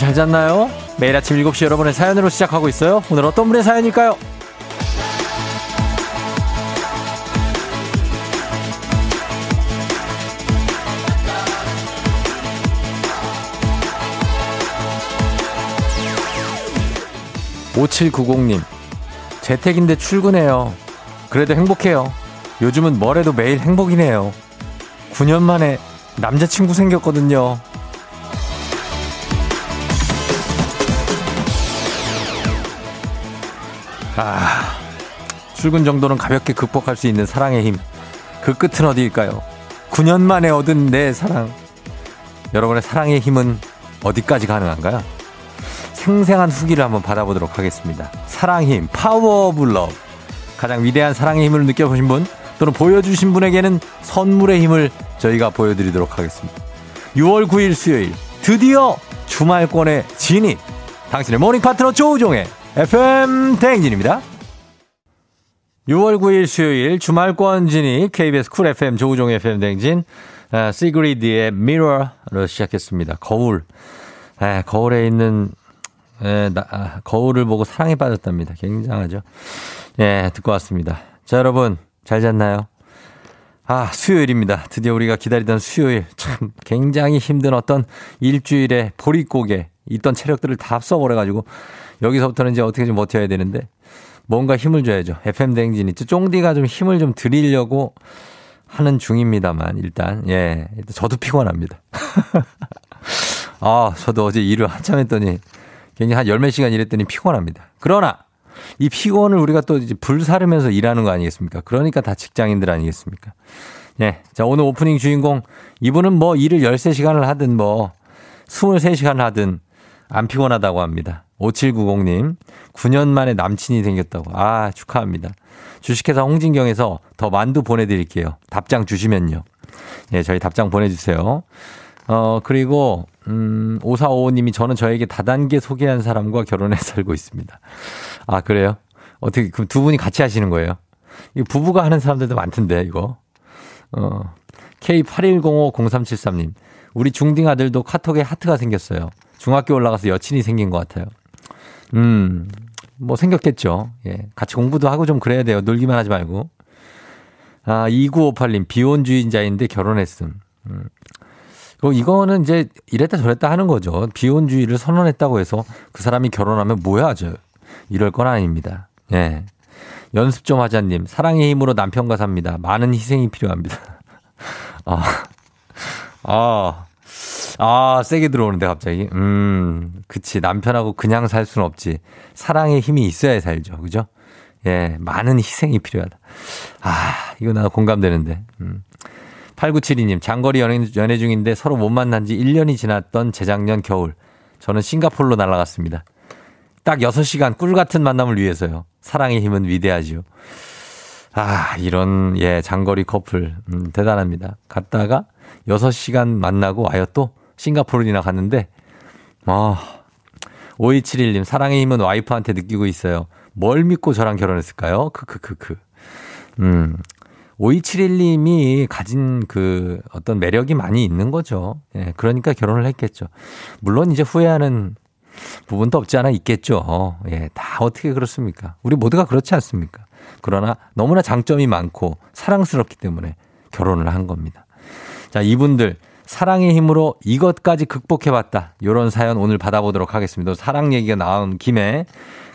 잘 잤나요? 매일 아침 7시 여러분의 사연으로 시작하고 있어요. 오늘 어떤 분의 사연일까요? 5790님, 재택인데 출근해요. 그래도 행복해요. 요즘은 뭐래도 매일 행복이네요. 9년 만에 남자친구 생겼거든요. 아, 출근 정도는 가볍게 극복할 수 있는 사랑의 힘. 그 끝은 어디일까요? 9년 만에 얻은 내 사랑. 여러분의 사랑의 힘은 어디까지 가능한가요? 생생한 후기를 한번 받아보도록 하겠습니다. 사랑 힘, power of love. 가장 위대한 사랑의 힘을 느껴보신 분 또는 보여주신 분에게는 선물의 힘을 저희가 보여드리도록 하겠습니다. 6월 9일 수요일 드디어 주말권에 진입. 당신의 모닝 파트너 조우종의 FM 대행진입니다. 6월 9일 수요일 주말권 진입 KBS 쿨 FM 조우종의 FM 대행진 아, 시그리드의 Mirror로 시작했습니다. 거울. 아, 거울에 있는 예, 나, 아, 거울을 보고 사랑에 빠졌답니다. 굉장하죠. 예, 듣고 왔습니다. 자, 여러분, 잘 잤나요? 아, 수요일입니다. 드디어 우리가 기다리던 수요일. 참, 굉장히 힘든 어떤 일주일의 보릿고개, 있던 체력들을 다 써버려가지고, 여기서부터는 이제 어떻게 좀 버텨야 되는데, 뭔가 힘을 줘야죠. FM대행진이. 쫑디가 좀 힘을 좀 드리려고 하는 중입니다만, 일단, 예, 일단 저도 피곤합니다. 아, 저도 어제 일을 한참 했더니, 괜히 한 열 몇 시간 일했더니 피곤합니다. 그러나 이 피곤을 우리가 또 이제 불사르면서 일하는 거 아니겠습니까? 그러니까 다 직장인들 아니겠습니까? 네. 자, 오늘 오프닝 주인공 이분은 뭐 일을 13시간을 하든 뭐 23시간을 하든 안 피곤하다고 합니다. 5790님, 9년 만에 남친이 생겼다고. 아, 축하합니다. 주식회사 홍진경에서 더 만두 보내드릴게요. 답장 주시면요. 예, 저희 답장 보내주세요. 어, 그리고, 음, 5455님이 저는 저에게 다단계 소개한 사람과 결혼해 살고 있습니다. 아, 그래요? 어떻게, 그럼 두 분이 같이 하시는 거예요? 이 부부가 하는 사람들도 많던데, 이거. 어, K81050373님. 우리 중딩 아들도 카톡에 하트가 생겼어요. 중학교 올라가서 여친이 생긴 것 같아요. 음, 뭐 생겼겠죠. 예. 같이 공부도 하고 좀 그래야 돼요. 놀기만 하지 말고. 아, 2958님. 비혼주의자인데 결혼했음. 음. 그 이거는 이제 이랬다 저랬다 하는 거죠. 비혼주의를 선언했다고 해서 그 사람이 결혼하면 뭐야, 저. 이럴 건 아닙니다. 예. 연습 좀 하자님. 사랑의 힘으로 남편과 삽니다. 많은 희생이 필요합니다. 아, 아, 아, 세게 들어오는데 갑자기. 음, 그치. 남편하고 그냥 살 수는 없지. 사랑의 힘이 있어야 살죠. 그죠? 예, 많은 희생이 필요하다. 아, 이거 나 공감되는데. 음. 8972님, 장거리 연애, 연애 중인데 서로 못 만난 지 1년이 지났던 재작년 겨울. 저는 싱가폴로 날아갔습니다. 딱 6시간 꿀 같은 만남을 위해서요. 사랑의 힘은 위대하지요. 아, 이런, 예, 장거리 커플. 음, 대단합니다. 갔다가 6시간 만나고 와요 또 싱가포르이나 갔는데, 아, 5271님, 사랑의 힘은 와이프한테 느끼고 있어요. 뭘 믿고 저랑 결혼했을까요? 크크크크. 음, 5271님이 가진 그 어떤 매력이 많이 있는 거죠. 예, 그러니까 결혼을 했겠죠. 물론 이제 후회하는 부분도 없지 않아 있겠죠. 예, 다 어떻게 그렇습니까? 우리 모두가 그렇지 않습니까? 그러나 너무나 장점이 많고 사랑스럽기 때문에 결혼을 한 겁니다. 자, 이분들 사랑의 힘으로 이것까지 극복해봤다. 요런 사연 오늘 받아보도록 하겠습니다. 사랑 얘기가 나온 김에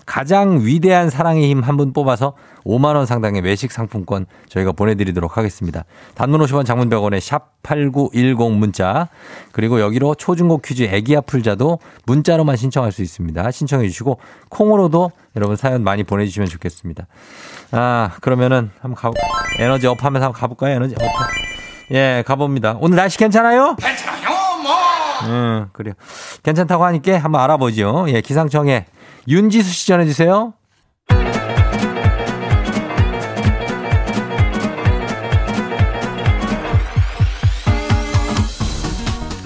가장 위대한 사랑의 힘 한 분 뽑아서 5만원 상당의 외식 상품권 저희가 보내드리도록 하겠습니다. 단문 50원 장문 100원에 샵8910 문자 그리고 여기로 초중고 퀴즈 애기야 풀자도 문자로만 신청할 수 있습니다. 신청해 주시고 콩으로도 여러분 사연 많이 보내주시면 좋겠습니다. 아 그러면은 한번 가 에너지 up 하면서 한번 가볼까요? 에너지 up. 예 가봅니다. 오늘 날씨 괜찮아요? 괜찮아요, 뭐. 음 그래요. 괜찮다고 하니까 한번 알아보죠. 예 기상청에 윤지수 씨 전해주세요.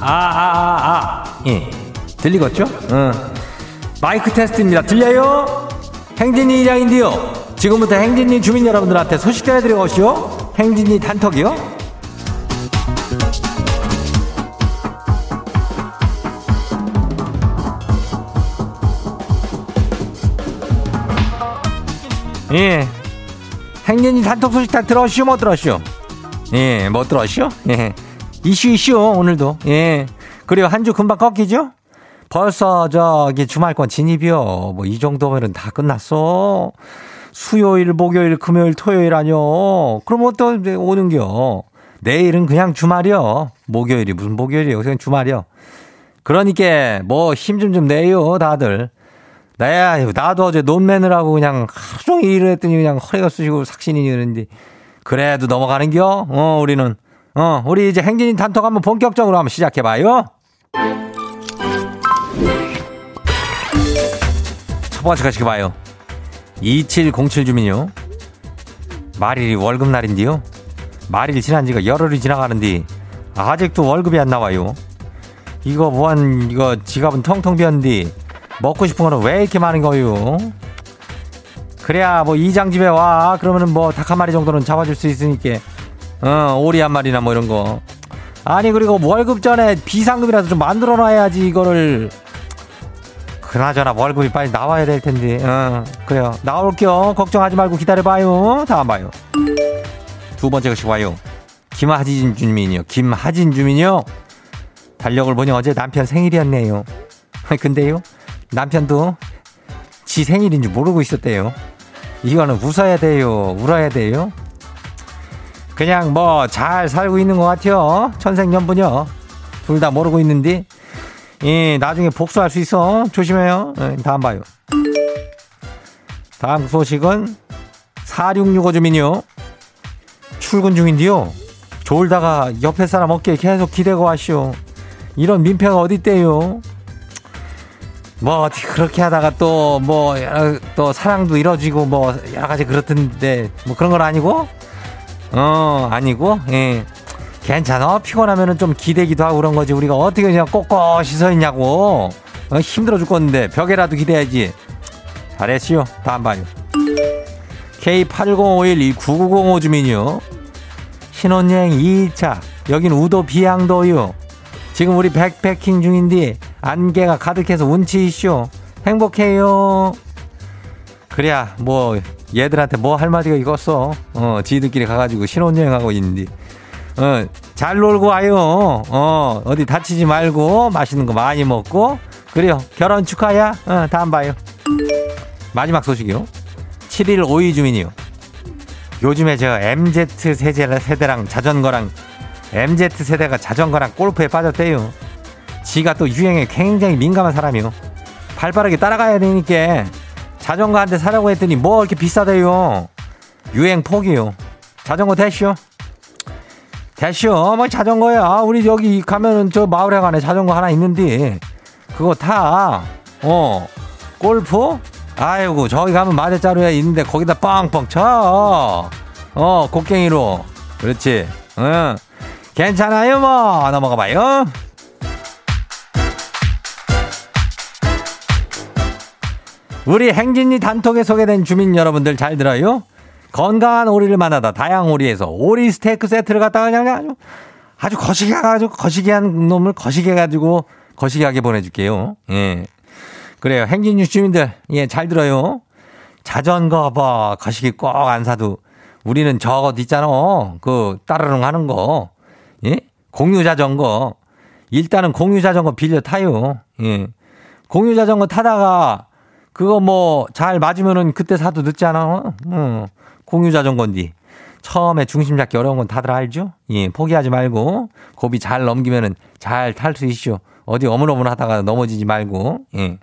아, 아, 아, 아. 예. 들리겠죠? 응. 마이크 테스트입니다. 들려요? 행진이 이장인데요. 지금부터 행진이 주민 여러분들한테 소식 전해드리고 오시오. 행진이 단톡이요. 예. 행진이 단톡 소식 다 들었슈, 못 들었슈? 예, 못 들었슈? 예. 이슈, 이슈, 오늘도. 예. 그리고 한 주 금방 꺾이죠? 벌써 저기 주말권 진입이요. 뭐 이 정도면은 다 끝났어. 수요일, 목요일, 금요일, 토요일 아니요. 그럼 어또 오는겨. 내일은 그냥 주말이요. 목요일이 무슨 목요일이에요. 그냥 주말이요. 그러니까 뭐 힘 좀 좀 내요, 다들. 나야, 나도 어제 논매느라고 그냥 하루 종일 일을 했더니 그냥 허리가 쑤시고 삭신이 그런데 그래도 넘어가는 겨? 어, 우리는. 어, 우리 이제 행진이 단톡 한번 본격적으로 한번 시작해봐요. 첫 번째 가시기 봐요. 2707 주민요. 말일이 월급날인데요. 말일 지난 지가 열흘이 지나가는데 아직도 월급이 안 나와요. 이거 뭐한 이거 지갑은 텅텅 비었는데 먹고 싶은 거는 왜 이렇게 많은 거요? 그래야 뭐 이장 집에 와. 그러면은 뭐 닭 한 마리 정도는 잡아줄 수 있으니까. 어 오리 한 마리나 뭐 이런 거. 아니 그리고 월급 전에 비상금이라도 좀 만들어 놔야지 이거를. 그나저나 월급이 빨리 나와야 될 텐데. 어 그래요. 나올게요. 걱정하지 말고 기다려봐요. 다음 봐요. 두 번째 것이 와요. 김하진 주민이요. 김하진 주민이요. 달력을 보니 어제 남편 생일이었네요. 근데요 남편도 지 생일인 줄 모르고 있었대요. 이거는 웃어야 돼요? 울어야 돼요? 그냥 뭐 잘 살고 있는 것 같아요. 천생연분요. 둘 다 모르고 있는데, 예, 나중에 복수할 수 있어. 조심해요. 예, 다음 봐요. 다음 소식은 4665 주민요. 출근 중인데요. 졸다가 옆에 사람 어깨에 계속 기대고 왔쇼. 이런 민폐가 어디 있대요? 뭐 어떻게 그렇게 하다가 또 뭐 또 사랑도 이뤄지고 뭐 여러 가지 그렇던데 뭐 그런 건 아니고? 어 아니고? 예. 괜찮아. 피곤하면은 좀 기대기도 하고 그런 거지. 우리가 어떻게 그냥 꼿꼿이 서 있냐고. 어, 힘들어 죽겠는데. 벽에라도 기대야지. 잘했시오 다음 봐요 K8051-9905 주민이요. 신혼여행 2일차. 여긴 우도 비양도요. 지금 우리 백패킹 중인데 안개가 가득해서 운치 이쇼 행복해요. 그래야 뭐 얘들한테 뭐할 마디가 이었어. 어 지들끼리 가가지고 신혼여행하고 있는데 어 잘 놀고 와요. 어 어디 다치지 말고 맛있는 거 많이 먹고 그래요. 결혼 축하야. 어 다음 봐요. 마지막 소식이요. 7일 5위 주민이요. 요즘에 저 MZ 세대, 세대랑 자전거랑 MZ 세대가 자전거랑 골프에 빠졌대요. 지가 또 유행에 굉장히 민감한 사람이요. 발빠르게 따라가야 되니까 자전거 한 대 사려고 했더니 뭐 이렇게 비싸대요. 유행 포기요. 자전거 대쇼. 대쇼. 뭐 자전거야. 우리 여기 가면은 저 마을에 가네 자전거 하나 있는데 그거 타. 어. 골프? 아이고 저기 가면 마대자루에 있는데 거기다 뻥뻥 쳐. 어 곡괭이로. 그렇지. 응. 괜찮아요 뭐 넘어가 봐요. 우리 행진이 단톡에 소개된 주민 여러분들 잘 들어요? 건강한 오리를 만나다 다양 오리에서 오리 스테이크 세트를 갖다가 그냥 아주 아주 거시기 해가지고 거시기한 놈을 거시기 해가지고 거시기하게 보내줄게요. 예. 그래요. 행진뉴 주민들 예 잘 들어요. 자전거 뭐 거시기 꼭 안 사도 우리는 저거 있잖아. 그 따르릉 하는 거. 예? 공유 자전거. 일단은 공유 자전거 빌려 타요. 예. 공유 자전거 타다가 그거 뭐 잘 맞으면은 그때 사도 늦지 않아? 어. 공유 자전거인데. 처음에 중심 잡기 어려운 건 다들 알죠? 예, 포기하지 말고 고비 잘 넘기면은 잘 탈 수 있쇼. 어디 어물어물 하다가 넘어지지 말고. 예.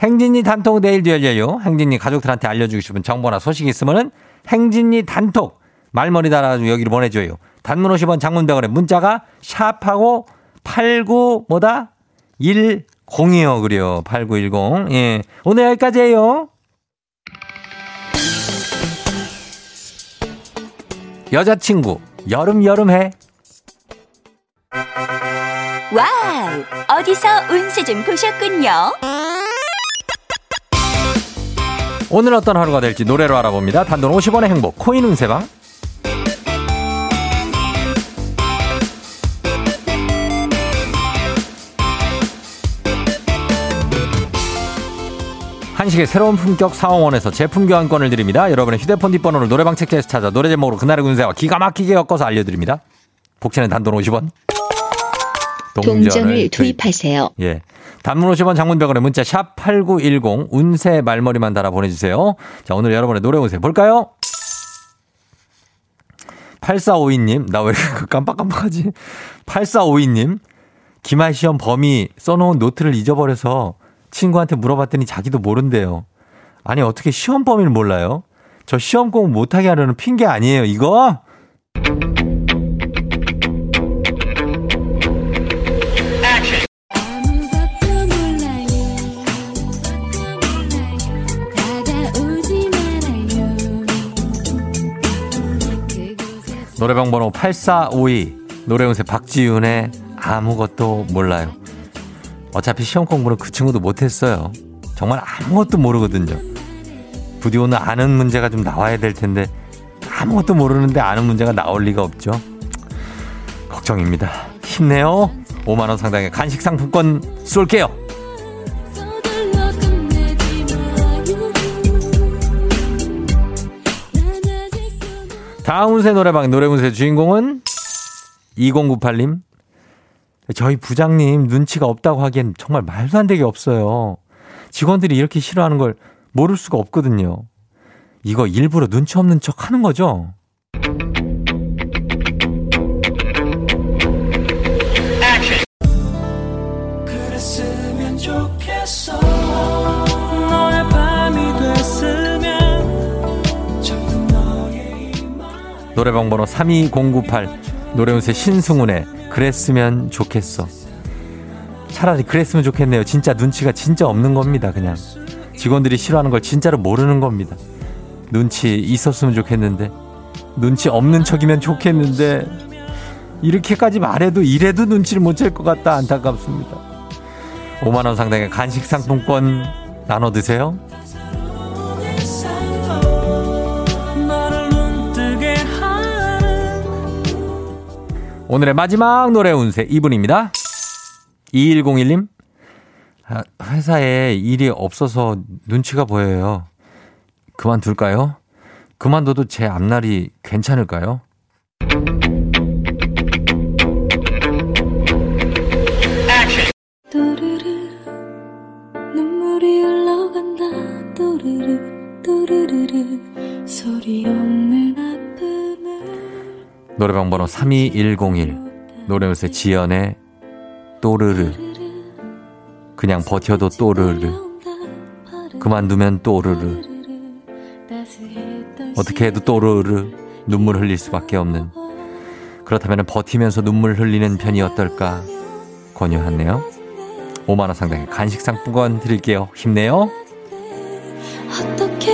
행진이 단톡 내일도 열려요. 행진이 가족들한테 알려주고 싶은 정보나 소식 있으면은 행진이 단톡 말머리 달아가지고 여기로 보내줘요. 단문 50원 장문병원에 문자가 샵하고 89 뭐다? 10이요 그래요. 8910. 예. 오늘 여기까지예요. 여자친구 여름 여름 해. Wow! 어디서 운세 좀 보셨군요. 오늘 어떤 하루가 될지 노래로 알아봅니다. 단돈 50원의 행복 코인 운세방. 한식의 새로운 품격 사원원에서 제품 교환권을 드립니다. 여러분의 휴대폰 뒷번호를 노래방 책자에서 찾아 노래 제목으로 그날의 운세와 기가 막히게 엮어서 알려드립니다. 복채는 단돈 50원. 동전을 투입하세요. 예. 단문 50원 장문병원의 문자 샵 8910 운세 말머리만 달아 보내주세요. 자, 오늘 여러분의 노래 운세 볼까요? 8452님, 나왜 이렇게 깜빡깜빡하지? 8452님, 기말 시험 범위 써놓은 노트를 잊어버려서 친구한테 물어봤더니 자기도 모른대요. 아니, 어떻게 시험 범위를 몰라요? 저 시험 공부 못하게 하려는 핑계 아니에요, 이거? 노래방 번호 8452 노래운세 박지윤의 아무것도 몰라요. 어차피 시험 공부는 그 친구도 못했어요. 정말 아무것도 모르거든요. 부디 오늘 아는 문제가 좀 나와야 될 텐데 아무것도 모르는데 아는 문제가 나올 리가 없죠. 걱정입니다. 힘내요. 5만 원 상당의 간식 상품권 쏠게요. 다음 운세 노래방 노래 운세 주인공은 2098님. 저희 부장님 눈치가 없다고 하기엔 정말 말도 안 되게 없어요. 직원들이 이렇게 싫어하는 걸 모를 수가 없거든요. 이거 일부러 눈치 없는 척 하는 거죠? 노래방 번호 32098 노래운세 신승훈의 그랬으면 좋겠어. 차라리 그랬으면 좋겠네요. 진짜 눈치가 진짜 없는 겁니다. 그냥 직원들이 싫어하는 걸 진짜로 모르는 겁니다. 눈치 있었으면 좋겠는데 눈치 없는 척이면 좋겠는데 이렇게까지 말해도 이래도 눈치를 못 챌 것 같다 안타깝습니다. 5만 원 상당의 간식 상품권 나눠 드세요. 오늘의 마지막 노래 운세 이분입니다. 2101님. 아, 회사에 일이 없어서 눈치가 보여요. 그만둘까요? 그만둬도 제 앞날이 괜찮을까요? 소리 없는 노래방 번호 32101. 노래 운세 지연의 또르르. 그냥 버텨도 또르르. 그만두면 또르르. 어떻게 해도 또르르. 눈물 흘릴 수밖에 없는. 그렇다면 버티면서 눈물 흘리는 편이 어떨까 권유하네요. 5만원 상당의 간식 상품권 드릴게요. 힘내요. 어떻게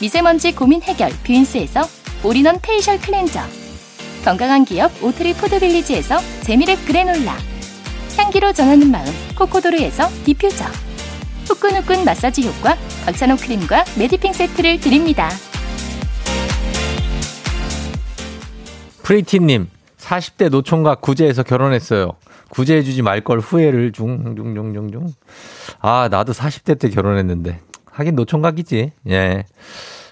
미세먼지 고민 해결 뷰인스에서 all-in-one facial cleanser. 건강한 기업 오트리 푸드빌리지에서 재미랩 그래놀라. 향기로 전하는 마음 코코도르에서 디퓨저. 후끈후끈 마사지 효과 박찬호 크림과 메디핑 세트를 드립니다. 프리티님, 40대 노총각 구제에서 결혼했어요. 구제해주지 말 걸 후회를 중중중중중. 아, 나도 40대 때 결혼했는데. 하긴 노총각이지. 예.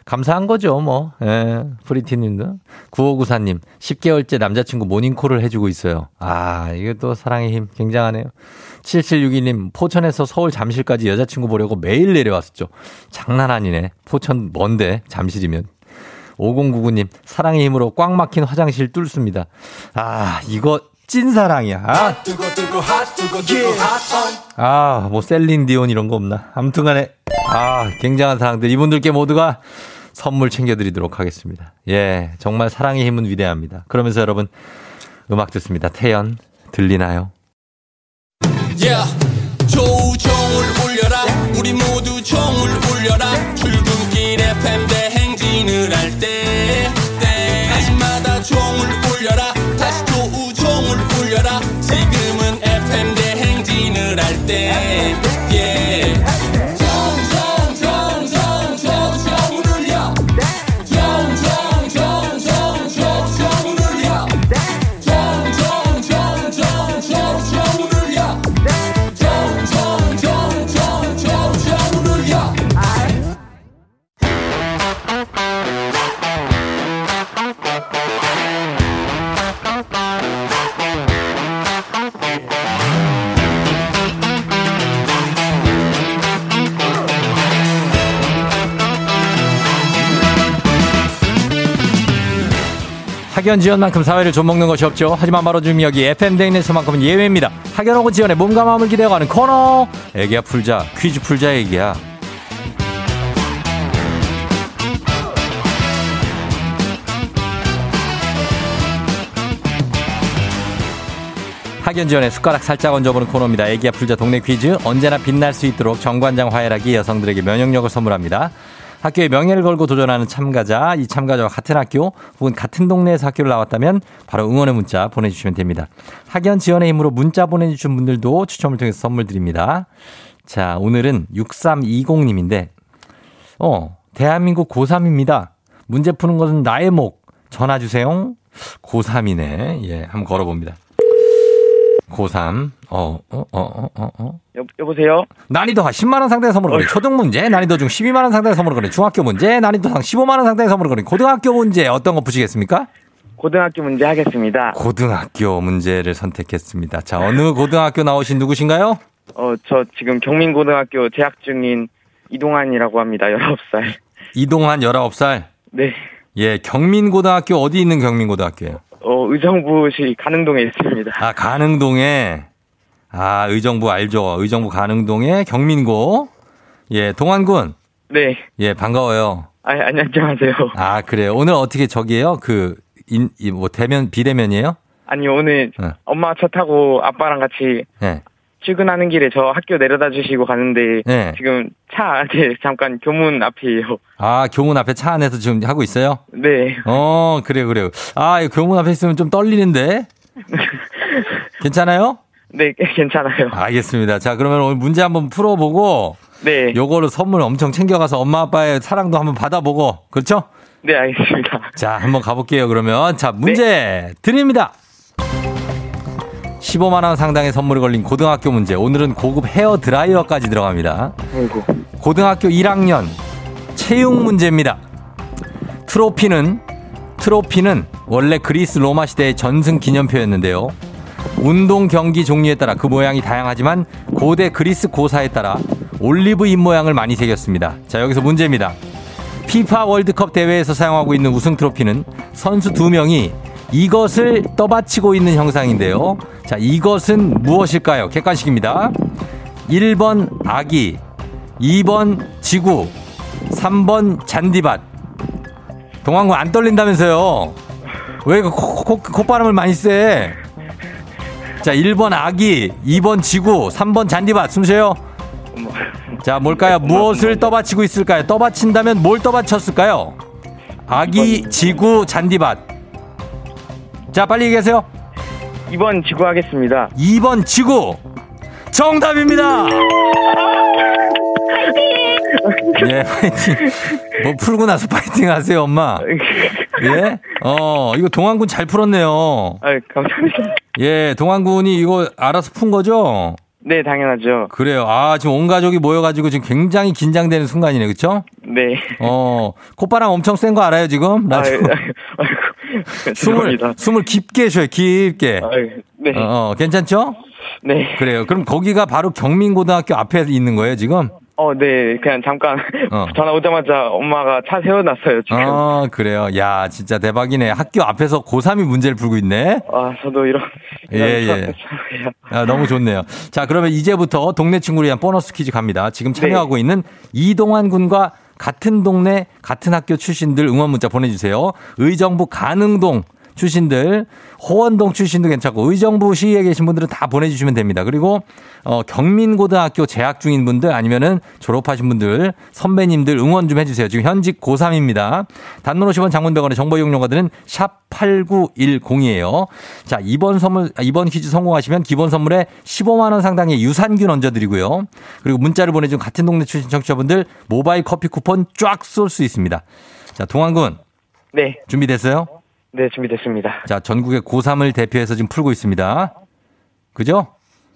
감사한 거죠, 뭐. 예. 프리티님도. 9594님, 10개월째 남자친구 모닝콜을 해주고 있어요. 아, 이게 또 사랑의 힘 굉장하네요. 7762님, 포천에서 서울 잠실까지 여자친구 보려고 매일 내려왔었죠. 장난 아니네. 포천 먼데, 잠실이면. 5099님, 사랑의 힘으로 꽉 막힌 화장실 뚫습니다. 아, 이거 찐 사랑이야. 아, 아, 뭐 셀린 디온 이런 거 없나? 아무튼 간에, 아, 굉장한 사랑들. 이분들께 모두가 선물 챙겨드리도록 하겠습니다. 예, 정말 사랑의 힘은 위대합니다. 그러면서 여러분, 음악 듣습니다. 태연, 들리나요? Yeah. 조우종을 울려라 우리 모두 종을 울려라 학연 지연만큼 사회를 좀 먹는 것이 없죠. 하지만 지금 여기 FM 대인에서만큼은 예외입니다. 학연하고 지연의 몸과 마음을 기대어가는 코너. 애기야 풀자 퀴즈 풀자 애기야. 학연 지연의 숟가락 살짝 얹어보는 코너입니다. 애기야 풀자 동네 퀴즈 언제나 빛날 수 있도록 정관장 화해락이 여성들에게 면역력을 선물합니다. 학교에 명예를 걸고 도전하는 참가자, 이 참가자와 같은 학교 혹은 같은 동네에서 학교를 나왔다면 바로 응원의 문자 보내주시면 됩니다. 학연 지원의 힘으로 문자 보내주신 분들도 추첨을 통해서 선물 드립니다. 자, 오늘은 6320님인데, 어, 대한민국 고3입니다. 문제 푸는 것은 나의 목. 전화 주세요. 고3이네. 예, 한번 걸어봅니다. 고3. 어, 어, 어, 어, 어, 어. 여, 여보세요? 난이도 한 10만원 상당의 선물을 거린 초등 문제, 난이도 중 12만원 상당의 선물을 거린 중학교 문제, 난이도 상 15만원 상당의 선물을 거린 고등학교 문제 어떤 거 푸시겠습니까? 고등학교 문제 하겠습니다. 고등학교 문제를 선택했습니다. 자, 어느 고등학교 나오신 누구신가요? 어, 저 지금 경민고등학교 재학 중인 이동환이라고 합니다. 19살. 이동환 19살. 네. 예, 경민고등학교 어디 있는 경민고등학교예요? 어, 의정부시 가능동에 있습니다. 아, 가능동에. 아, 의정부 알죠. 의정부 가능동에 경민고. 예, 동환군. 네. 예, 반가워요. 아, 안녕하세요. 아, 그래요. 오늘 어떻게 저기에요? 그, 인, 이 뭐, 대면, 비대면이에요? 아니, 오늘 네. 엄마 차 타고 아빠랑 같이 예. 출근하는 길에 저 학교 내려다 주시고 가는데 네. 지금 차 안에 잠깐 교문 앞이에요. 아, 교문 앞에 차 안에서 지금 하고 있어요? 네. 어, 그래요, 그래요. 아, 이 교문 앞에 있으면 좀 떨리는데? 괜찮아요? 네, 괜찮아요. 알겠습니다. 자, 그러면 오늘 문제 한번 풀어보고, 네. 요거를 선물 엄청 챙겨가서 엄마 아빠의 사랑도 한번 받아보고, 그렇죠? 네, 알겠습니다. 자, 한번 가볼게요, 그러면. 자, 문제 드립니다. 15만원 상당의 선물이 걸린 고등학교 문제. 오늘은 고급 헤어 드라이어까지 들어갑니다. 아이고. 고등학교 1학년 체육 문제입니다. 트로피는 트로피는 원래 그리스 로마 시대의 전승 기념표였는데요. 운동 경기 종류에 따라 그 모양이 다양하지만 고대 그리스 고사에 따라 올리브 잎 모양을 많이 새겼습니다. 자, 여기서 문제입니다. 피파 월드컵 대회에서 사용하고 있는 우승 트로피는 선수 두 명이 이것을 떠받치고 있는 형상인데요. 자, 이것은 무엇일까요? 객관식입니다. 1번 아기, 2번 지구, 3번 잔디밭. 동안군 안 떨린다면서요. 왜그 코, 코, 콧바람을 많이 쐬? 자, 1번 아기, 2번 지구, 3번 잔디밭. 숨 쉬어요. 자, 뭘까요? 무엇을 떠받치고 있을까요? 떠받친다면 뭘 떠받쳤을까요? 아기, 지구, 잔디밭. 자, 빨리 얘기하세요. 2번 지구 하겠습니다. 2번 지구. 정답입니다. 예, 파이팅. 뭐 풀고 나서 파이팅 하세요, 엄마. 예? 어, 이거 동안군 잘 풀었네요. 아, 감사합니다. 예, 동안군이 이거 알아서 푼 거죠? 네, 당연하죠. 그래요. 아, 지금 온 가족이 모여가지고 지금 굉장히 긴장되는 순간이네, 그쵸? 네. 어, 콧바람 엄청 센 거 알아요, 지금? 아, 라디오. 아이고, 숨을, 죄송합니다. 숨을 깊게 쉬어요, 깊게. 아이고, 네. 어, 어, 괜찮죠? 네. 그래요. 그럼 거기가 바로 경민고등학교 앞에 있는 거예요, 지금? 어, 네. 그냥 잠깐 어. 전화 오자마자 엄마가 차 세워놨어요, 지금. 어, 그래요. 야, 진짜 대박이네. 학교 앞에서 고3이 문제를 풀고 있네. 아, 저도 이런. 예, 이런 예. 아, 너무 좋네요. 자, 그러면 이제부터 동네 친구를 위한 보너스 퀴즈 갑니다. 지금 참여하고 네. 있는 이동환 군과 같은 동네, 같은 학교 출신들 응원 문자 보내주세요. 의정부 가능동 출신들, 호원동 출신도 괜찮고, 의정부 시에 계신 분들은 다 보내주시면 됩니다. 그리고, 어, 경민고등학교 재학 중인 분들 아니면은 졸업하신 분들, 선배님들 응원 좀 해주세요. 지금 현직 고3입니다. 단문 50원 장문병원의 정보 이용료가 드는 샵8910이에요. 자, 이번 선물, 아, 이번 퀴즈 성공하시면 기본 선물에 15만원 상당의 유산균 얹어드리고요. 그리고 문자를 보내준 같은 동네 출신 청취자분들 모바일 커피 쿠폰 쫙 쏠 수 있습니다. 자, 동환군, 네. 준비됐어요? 네, 준비됐습니다. 자, 전국의 고3을 대표해서 지금 풀고 있습니다. 그죠?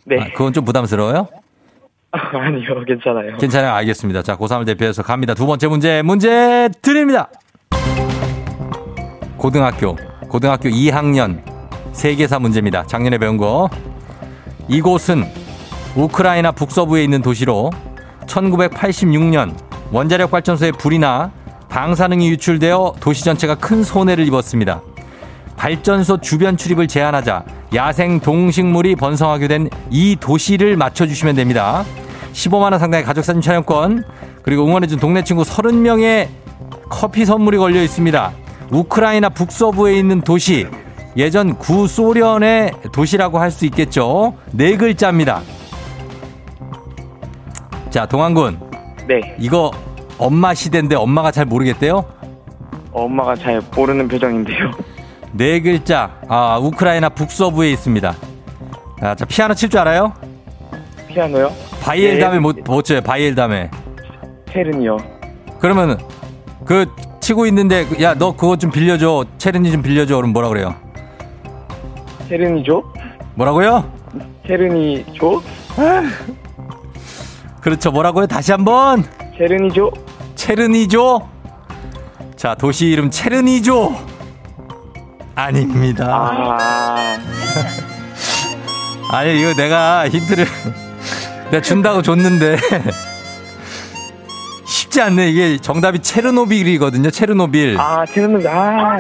네. 아, 그건 좀 부담스러워요? 아니요, 괜찮아요. 괜찮아요. 알겠습니다. 자, 고3을 대표해서 갑니다. 두 번째 문제, 문제 드립니다. 고등학교, 고등학교 2학년 세계사 문제입니다. 작년에 배운 거. 이곳은 우크라이나 북서부에 있는 도시로 1986년 원자력 발전소에 불이 나 방사능이 유출되어 도시 전체가 큰 손해를 입었습니다. 발전소 주변 출입을 제한하자 야생 동식물이 번성하게 된 이 도시를 맞춰주시면 됩니다. 15만원 상당의 가족사진 촬영권, 그리고 응원해준 동네 친구 30명의 커피 선물이 걸려 있습니다. 우크라이나 북서부에 있는 도시, 예전 구소련의 도시라고 할 수 있겠죠. 네 글자입니다. 자, 동안군, 네. 이거 엄마 시대인데 엄마가 잘 모르겠대요? 엄마가 잘 모르는 표정인데요. 네 글자, 아, 우크라이나 북서부에 있습니다. 아, 자, 피아노 칠 줄 알아요? 피아노요? 바이엘 네. 담에 못, 못 쳐요, 바이엘 담에. 체르니요. 그러면, 그, 치고 있는데, 야, 너 그거 좀 빌려줘. 체르니 좀 빌려줘. 그럼 뭐라 그래요? 체르니죠? 뭐라고요? 체른이죠? 그렇죠. 뭐라고요? 다시 한 번. 체른이죠? 체르니조. 자, 도시 이름 체르니조. 아닙니다. 아, 아니, 이거 내가 힌트를 내가 준다고 줬는데. 쉽지 않네. 이게 정답이 체르노빌이거든요. 체르노빌. 아, 체른이, 아.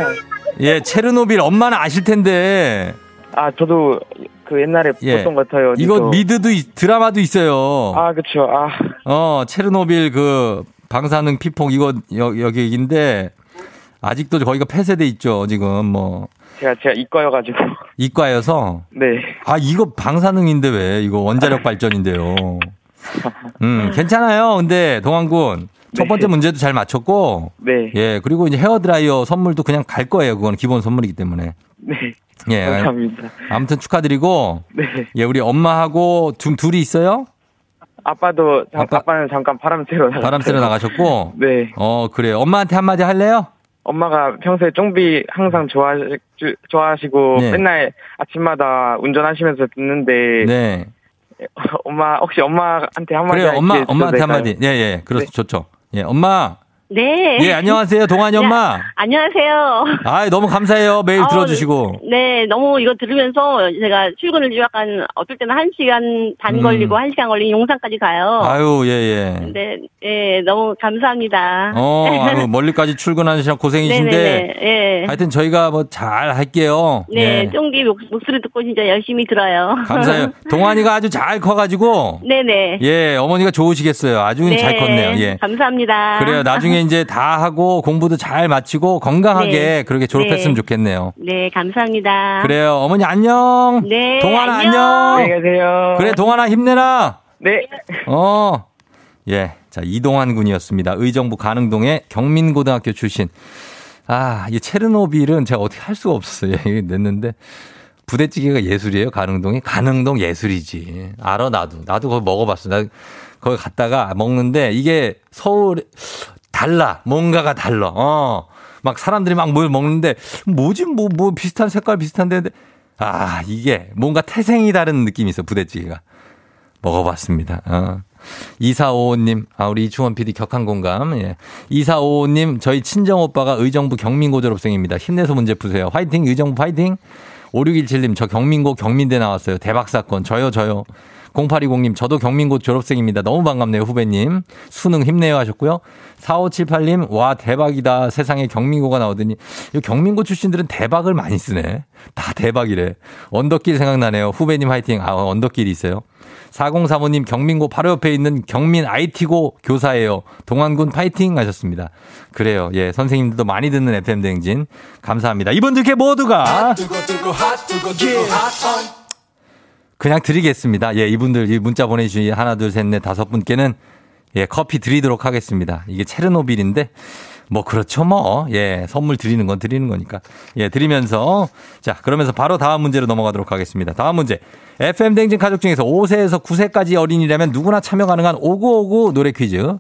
예, 체르노빌 엄마는 아실 텐데. 아, 저도 그 옛날에 예. 봤던 것 같아요. 이거. 미드도 있- 드라마도 있어요. 아, 그쵸. 아, 어, 체르노빌 그 방사능 피폭 이거 여, 여기인데 아직도 거기가 폐쇄돼 있죠. 지금 뭐 제가, 제가 이과여가지고. 이과여서 네. 아 이거 방사능인데 왜 이거 원자력 발전인데요. 음, 괜찮아요. 근데 동안군 첫 네. 번째 문제도 잘 맞췄고 네. 예, 그리고 이제 헤어 드라이어 선물도 그냥 갈 거예요. 그건 기본 선물이기 때문에. 네. 예. 감사합니다. 아무튼 축하드리고 네. 예, 우리 엄마하고 두, 둘이 있어요? 아빠도, 잠, 아빠- 는 잠깐 바람 쐬러 나갔어요. 바람 쐬러 나가셨고. 네. 어, 그래요. 엄마한테 한마디 할래요? 엄마가 평소에 쫑비 항상 좋아하시, 주- 좋아하시고 네. 맨날 아침마다 운전하시면서 듣는데 네. 엄마 혹시 엄마한테 한마디 그래요. 엄마, 엄마한테 될까요? 한마디. 예, 예. 그렇, 네. 좋죠. 예, 엄마, 네. 예, 안녕하세요. 동환이 엄마. 안녕하세요. 아, 너무 감사해요. 매일 어, 들어주시고. 네, 너무 이거 들으면서 제가 출근을 약간 어떨 때는 한 시간 반 음. 걸리고 한 시간 걸리고 용산까지 가요. 아유, 예, 예. 네, 예, 너무 감사합니다. 어, 아유, 멀리까지 출근하시느라 고생이신데. 네네네. 예. 하여튼 저희가 뭐 잘 할게요. 네, 예. 쫑디 목, 목소리 듣고 진짜 열심히 들어요. 감사해요. 동환이가 아주 잘 커가지고. 네네. 예, 어머니가 좋으시겠어요. 아주 네, 잘 컸네요. 예. 감사합니다. 그래요. 나중에 이제 다 하고 공부도 잘 마치고 건강하게 네. 그렇게 졸업했으면 네. 좋겠네요. 네, 감사합니다. 그래요. 어머니 안녕. 네, 동환아 안녕. 안녕. 안녕히 계세요. 그래 동환아 힘내라. 네. 어. 예. 자, 이동환 군이었습니다. 의정부 가능동의 경민고등학교 출신. 아, 이 체르노빌은 제가 어떻게 할 수가 없었어요. 냈는데. 부대찌개가 예술이에요, 가능동이? 가능동 예술이지. 알아, 나도. 나도 거기 먹어봤어. 나 거기 갔다가 먹는데 이게 서울, 달라. 뭔가가 달라. 어. 막 사람들이 막 뭘 먹는데 뭐지, 뭐, 뭐 비슷한 색깔 비슷한데. 아, 이게 뭔가 태생이 다른 느낌이 있어, 부대찌개가. 먹어봤습니다. 어. 2455님, 아, 우리 이충원 PD 격한 공감. 예. 2455님, 저희 친정오빠가 의정부 경민고 졸업생입니다. 힘내서 문제 푸세요. 화이팅, 의정부 화이팅! 5617님, 저 경민고 경민대 나왔어요. 대박 사건. 저요, 저요. 0820님, 저도 경민고 졸업생입니다. 너무 반갑네요, 후배님. 수능 힘내요 하셨고요. 4578님, 와, 대박이다. 세상에 경민고가 나오더니, 이 경민고 출신들은 대박을 많이 쓰네. 다 대박이래. 언덕길 생각나네요. 후배님 화이팅. 아, 언덕길이 있어요. 4035님, 경민고 바로 옆에 있는 경민 IT고 교사예요. 동안군 파이팅 하셨습니다. 그래요. 예, 선생님들도 많이 듣는 FM대행진. 감사합니다. 이분들께 모두가 뜨거 뜨거 핫 뜨거 뜨거 핫 그냥 드리겠습니다. 예, 이분들 이 문자 보내주신 하나, 둘, 셋, 넷, 다섯 분께는 예, 커피 드리도록 하겠습니다. 이게 체르노빌인데 뭐 그렇죠 뭐. 예, 선물 드리는 건 드리는 거니까. 예, 드리면서 자, 그러면서 바로 다음 문제로 넘어가도록 하겠습니다. 다음 문제. FM 댕진 가족 중에서 5세에서 9세까지 어린이라면 누구나 참여 가능한 5959 노래 퀴즈.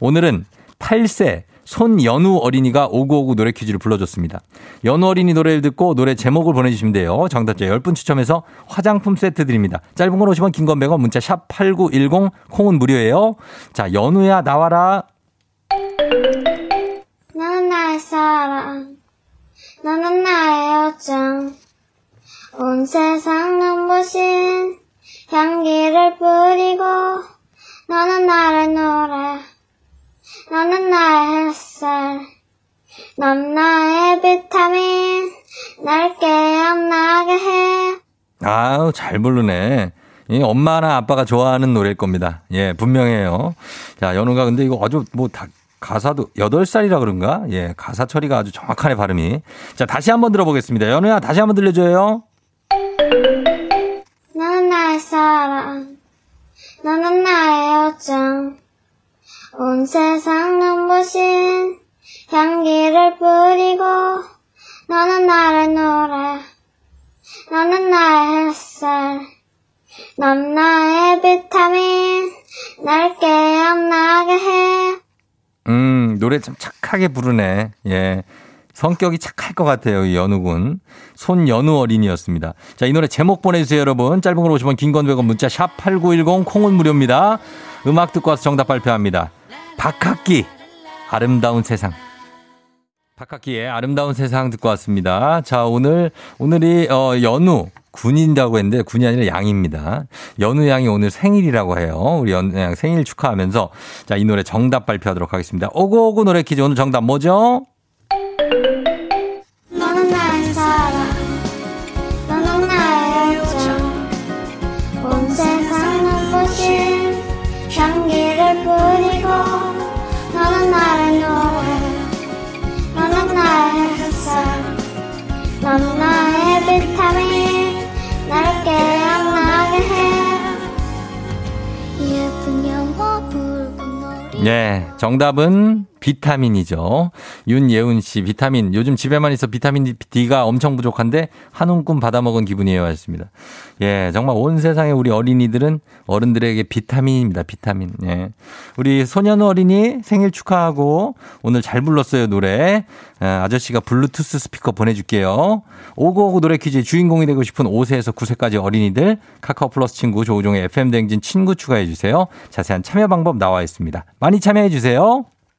오늘은 8세 손연우 어린이가 5959 노래 퀴즈를 불러줬습니다. 연우 어린이 노래를 듣고 노래 제목을 보내주시면 돼요. 정답자 10분 추첨해서 화장품 세트 드립니다. 짧은 건 50원, 긴 건 100원, 문자 샵 8910, 콩은 무료예요. 자, 연우야 나와라. 너는 나의 사랑, 너는 나의 요정. 온 세상 눈부신 향기를 뿌리고, 너는 나를 노래, 너는 나의 햇살, 넌 나의 비타민, 날 깨어나게 해. 아우, 잘 부르네. 이 엄마나 아빠가 좋아하는 노래일 겁니다. 예, 분명해요. 자, 연우가 근데 이거 아주 뭐 다, 가사도 8살이라 그런가? 예, 가사 처리가 아주 정확하네, 발음이. 자, 다시 한번 들어보겠습니다. 연우야, 다시 한번 들려줘요. 너는 나의 사랑, 너는 나의 요정. 온 세상 눈부신 향기를 뿌리고, 너는 나를 노래, 너는 나의 햇살, 넌 나의 비타민, 날 깨어나게 해. 음, 노래 참 착하게 부르네. 예. 성격이 착할 것 같아요, 이 연우군. 손연우 어린이였습니다. 자, 이 노래 제목 보내주세요, 여러분. 짧은 걸 오시면 긴건 100원 문자 샵 8910 콩은 무료입니다. 음악 듣고 와서 정답 발표합니다. 박학기, 아름다운 세상. 박학기의 아름다운 세상 듣고 왔습니다. 자, 오늘, 오늘이, 어, 연우, 군인이라고 했는데, 군이 아니라 양입니다. 연우 양이 오늘 생일이라고 해요. 우리 연우 양 생일 축하하면서, 자, 이 노래 정답 발표하도록 하겠습니다. 오고오고 노래 퀴즈 오늘 정답 뭐죠? 네, 정답은 비타민이죠. 윤예은 씨, 비타민. 요즘 집에만 있어 비타민 D가 엄청 부족한데 한 움큼 받아 먹은 기분이에요. 하셨습니다. 예, 정말 온 세상의 우리 어린이들은 어른들에게 비타민입니다. 비타민. 예. 우리 소년우 어린이 생일 축하하고 오늘 잘 불렀어요. 노래. 아, 아저씨가 블루투스 스피커 보내줄게요. 오고오고 노래 퀴즈의 주인공이 되고 싶은 5세에서 9세까지 어린이들 카카오 플러스 친구 조우종의 FM 댕진 친구 추가해 주세요. 자세한 참여 방법 나와 있습니다. 많이 참여해 주세요.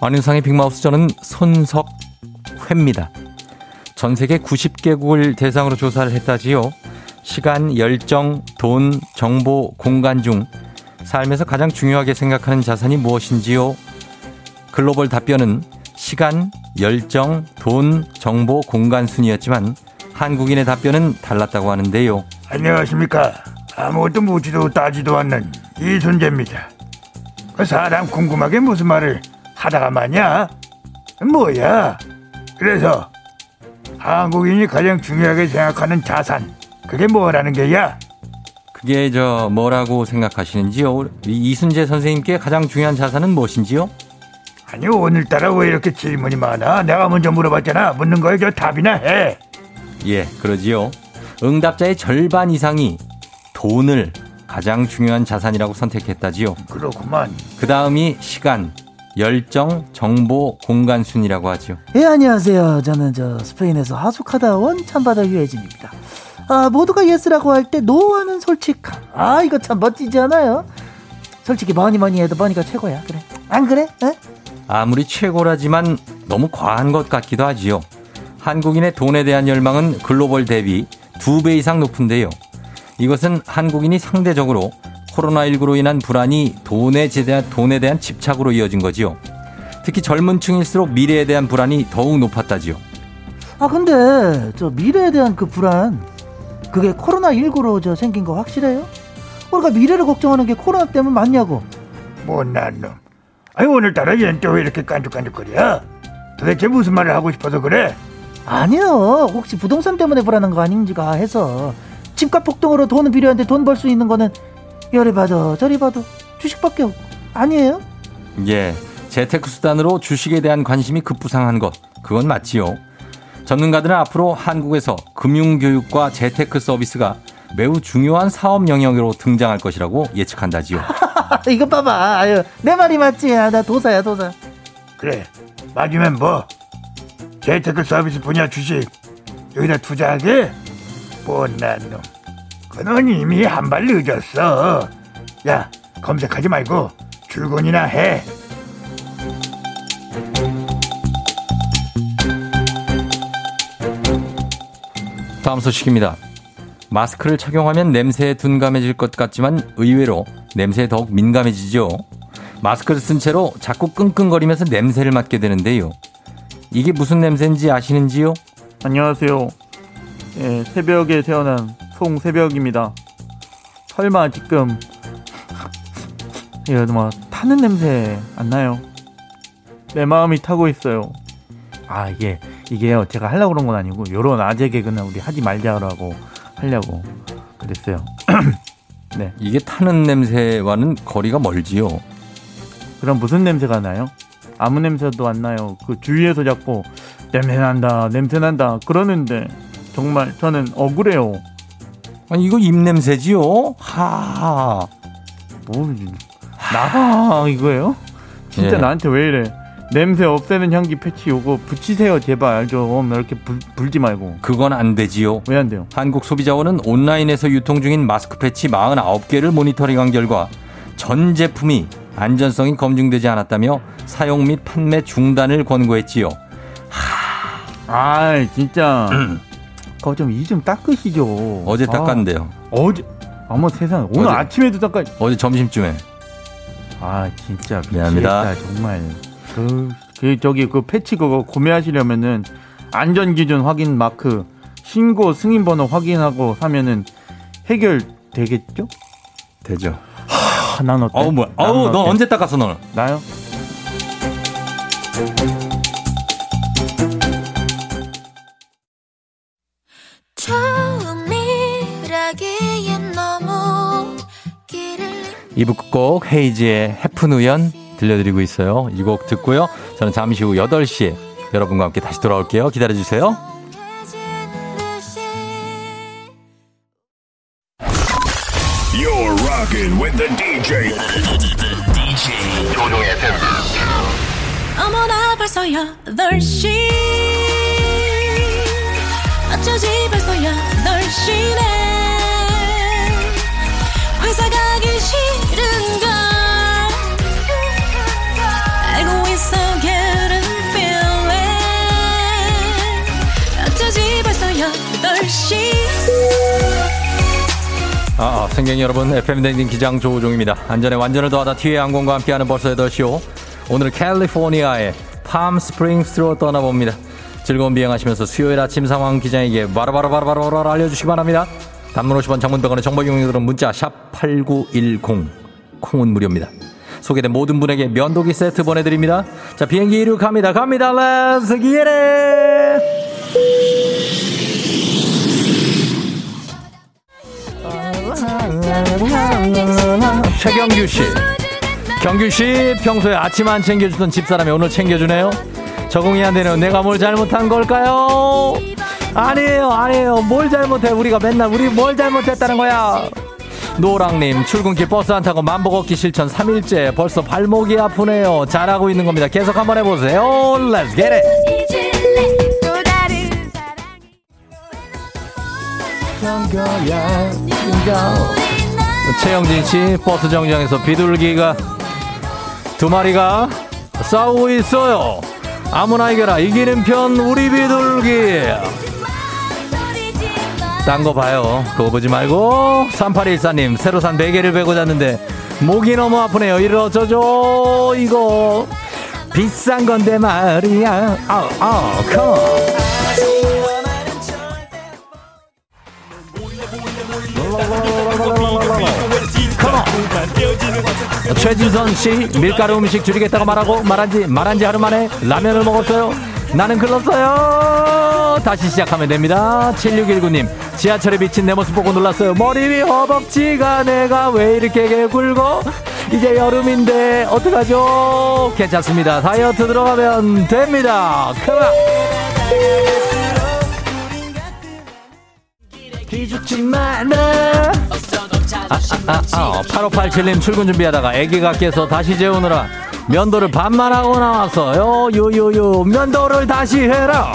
안윤상의 빅마우스 저는 손석회입니다. 전 세계 90개국을 대상으로 조사를 했다지요. 시간, 열정, 돈, 정보, 공간 중 삶에서 가장 중요하게 생각하는 자산이 무엇인지요? 글로벌 답변은 시간, 열정, 돈, 정보, 공간 순이었지만 한국인의 답변은 달랐다고 하는데요. 안녕하십니까. 아무것도 묻지도 따지도 않는 이순재입니다. 그 사람 궁금하게 무슨 말을 하다가 마냐? 뭐야? 그래서 한국인이 가장 중요하게 생각하는 자산 그게 뭐라는 게야? 그게 저 뭐라고 생각하시는지요? 이 이순재 선생님께 가장 중요한 자산은 무엇인지요? 아니 오늘따라 왜 이렇게 질문이 많아? 내가 먼저 물어봤잖아. 묻는 거에 저 답이나 해. 예, 그러지요. 응답자의 절반 이상이 돈을 가장 중요한 자산이라고 선택했다지요. 그렇구만. 그 다음이 시간, 열정, 정보, 공간 순이라고 하죠. 예, 안녕하세요. 저는 저 스페인에서 하숙하다 온 참바다 유해진입니다. 아, 모두가 yes라고 할 때 no하는 솔직함. 아, 이거 참 멋지지 않아요? 솔직히 뭐니 뭐니 해도 money가 최고야. 그래. 안 그래? 에? 아무리 최고라지만 너무 과한 것 같기도 하지요. 한국인의 돈에 대한 열망은 글로벌 대비 두 배 이상 높은데요. 이것은 한국인이 상대적으로 코로나19로 인한 불안이 돈에 대한, 돈에 대한 집착으로 이어진 거지요. 특히 젊은 층일수록 미래에 대한 불안이 더욱 높았다지요. 아, 근데 저 미래에 대한 그 불안 그게 코로나 19로 저 생긴 거 확실해요? 우리가 미래를 걱정하는 게 코로나 때문 맞냐고. 못난 놈. 아니 오늘따라 얘는 또왜 이렇게 깐죽깐죽거려? 도대체 무슨 말을 하고 싶어서 그래? 아니요. 혹시 부동산 때문에 불안한 거 아닌지가 해서 집값 폭등으로 돈은 필요한데 돈 벌 수 있는 거는 열이 봐도 저리 봐도 주식밖에 없고 아니에요? 예. 재테크 수단으로 주식에 대한 관심이 급부상한 것. 그건 맞지요. 전문가들은 앞으로 한국에서 금융교육과 재테크 서비스가 매우 중요한 사업 영역으로 등장할 것이라고 예측한다지요. 이거 봐봐. 아유, 내 말이 맞지? 아, 나 도사야 도사. 그래 맞으면 뭐 재테크 서비스 분야 주식 여기다 투자하게 못난 놈 그넌 이미 한 발 늦었어 야 검색하지 말고 출근이나 해 다음 소식입니다. 마스크를 착용하면 냄새에 둔감해질 것 같지만 의외로 냄새에 더욱 민감해지죠. 마스크를 쓴 채로 자꾸 끙끙거리면서 냄새를 맡게 되는데요. 이게 무슨 냄새인지 아시는지요? 안녕하세요. 예, 새벽에 태어난 송새벽입니다. 설마 지금 이거 뭐 타는 냄새 안 나요? 내 마음이 타고 있어요. 아 이게 이게요 제가 하려고 그런 건 아니고 요런 아재 개그는 우리 하지 말자라고 하려고 그랬어요. 네. 이게 타는 냄새와는 거리가 멀지요. 그럼 무슨 냄새가 나요? 아무 냄새도 안 나요. 그 주위에서 자꾸 냄새 난다, 냄새 난다 그러는데 정말 저는 억울해요. 아니 이거 입 냄새지요? 하. 뭐 나가 이거예요? 진짜 예. 나한테 왜 이래? 냄새 없애는 향기 패치 요거 붙이세요 제발 좀 이렇게 불, 불지 말고 그건 안 되지요. 왜 안 돼요? 한국소비자원은 온라인에서 유통 중인 마스크 패치 49개를 모니터링한 결과 전 제품이 안전성이 검증되지 않았다며 사용 및 판매 중단을 권고했지요. 아 진짜 그거 좀 이 좀 닦으시죠. 어제 아, 닦았는데요. 어제 어머 세상 오늘 어제- 아침에도 닦아. 어제 점심쯤에. 아 진짜 미안합니다. 미치겠다 정말. 그, 그 저기 그 패치 그거 구매하시려면은 안전 기준 확인 마크 신고 승인 번호 확인하고 사면은 해결 되겠죠? 되죠. 하, 난 어때? 어우 뭐야? 난 어우 너? 언제 닦았어 너는? 나요? 이부 끝곡 헤이지의 해픈 우연 들려드리고 있어요. 이 곡 듣고요. 저는 잠시 후 8시에 여러분과 함께 다시 돌아올게요. 기다려주세요. 여러분, FM 댕진 기장 조우종입니다. 안전에 완전을 더하다 티웨이 항공과 함께하는 벌써 8시오. 오늘 캘리포니아의 팜 스프링스로 떠나봅니다. 즐거운 비행하시면서 수요일 아침 상황 기장에게 바로바로바로바로 알려주시기 바랍니다. 단문 50원 장문 백원의 정보 이용료들은 문자 샵 8910 콩은 무료입니다. 소개된 모든 분에게 면도기 세트 보내드립니다. 자 비행기 이륙합니다. 갑니다. Let's get it! 최경규 씨. 경규 씨 평소에 아침 안 챙겨주던 집사람이 오늘 챙겨주네요. 적응이 안 되네요. 내가 뭘 잘못한 걸까요? 아니에요, 아니에요. 뭘 잘못해? 우리가 맨날 우리 뭘 잘못했다는 거야? 노랑님 출근길 버스 안 타고 만보 걷기 실천 3일째 벌써 발목이 아프네요. 잘하고 있는 겁니다. 계속 한번 해보세요. Let's get it. 최영진 씨 버스 정류장에서 비둘기가 두 마리가 싸우고 있어요. 아무나 이겨라 이기는 편 우리 비둘기. 딴 거 봐요. 그거 보지 말고 3814님 새로 산 베개를 베고 잤는데 목이 너무 아프네요. 어쩌죠 이거 비싼 건데 말이야. 아우 아우 컴. 최진선 씨 밀가루 음식 줄이겠다고 말하고 말한 지 말한 지 하루 만에 라면을 먹었어요. 나는 글렀어요. 다시 시작하면 됩니다. 7619님 지하철에 비친 내 모습 보고 놀랐어요. 머리 위 허벅지가 내가 왜 이렇게 굵어? 이제 여름인데 어떡하죠? 괜찮습니다. 다이어트 들어가면 됩니다. 그만. 기죽지 마라. 아, 아, 아, 8587님 출근 준비하다가 아기가 깨서 다시 재우느라 면도를 반만 하고 나왔어요. 요요요 면도를 다시 해라.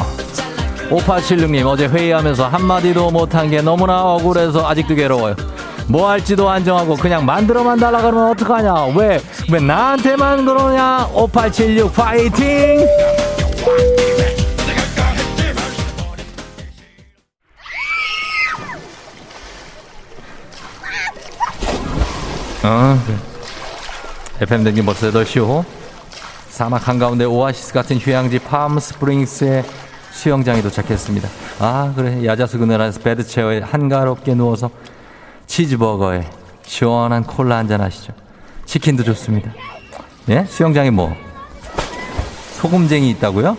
5876님 어제 회의하면서 한마디도 못한 게 너무나 억울해서 아직도 괴로워요. 뭐 할지도 안 정하고 그냥 만들어만 달라 그러면 어떡하냐. 왜, 왜 나한테만 그러냐. 5876 파이팅! 어, 그래. FM 댕진 벌써 8시호. 사막 한가운데 오아시스 같은 휴양지 팜 스프링스의 수영장에 도착했습니다. 아, 그래. 야자수 그늘에서 bed chair에 한가롭게 누워서 치즈버거에 시원한 콜라 한잔 하시죠. 치킨도 좋습니다. 예? 수영장에 뭐? 소금쟁이 있다고요?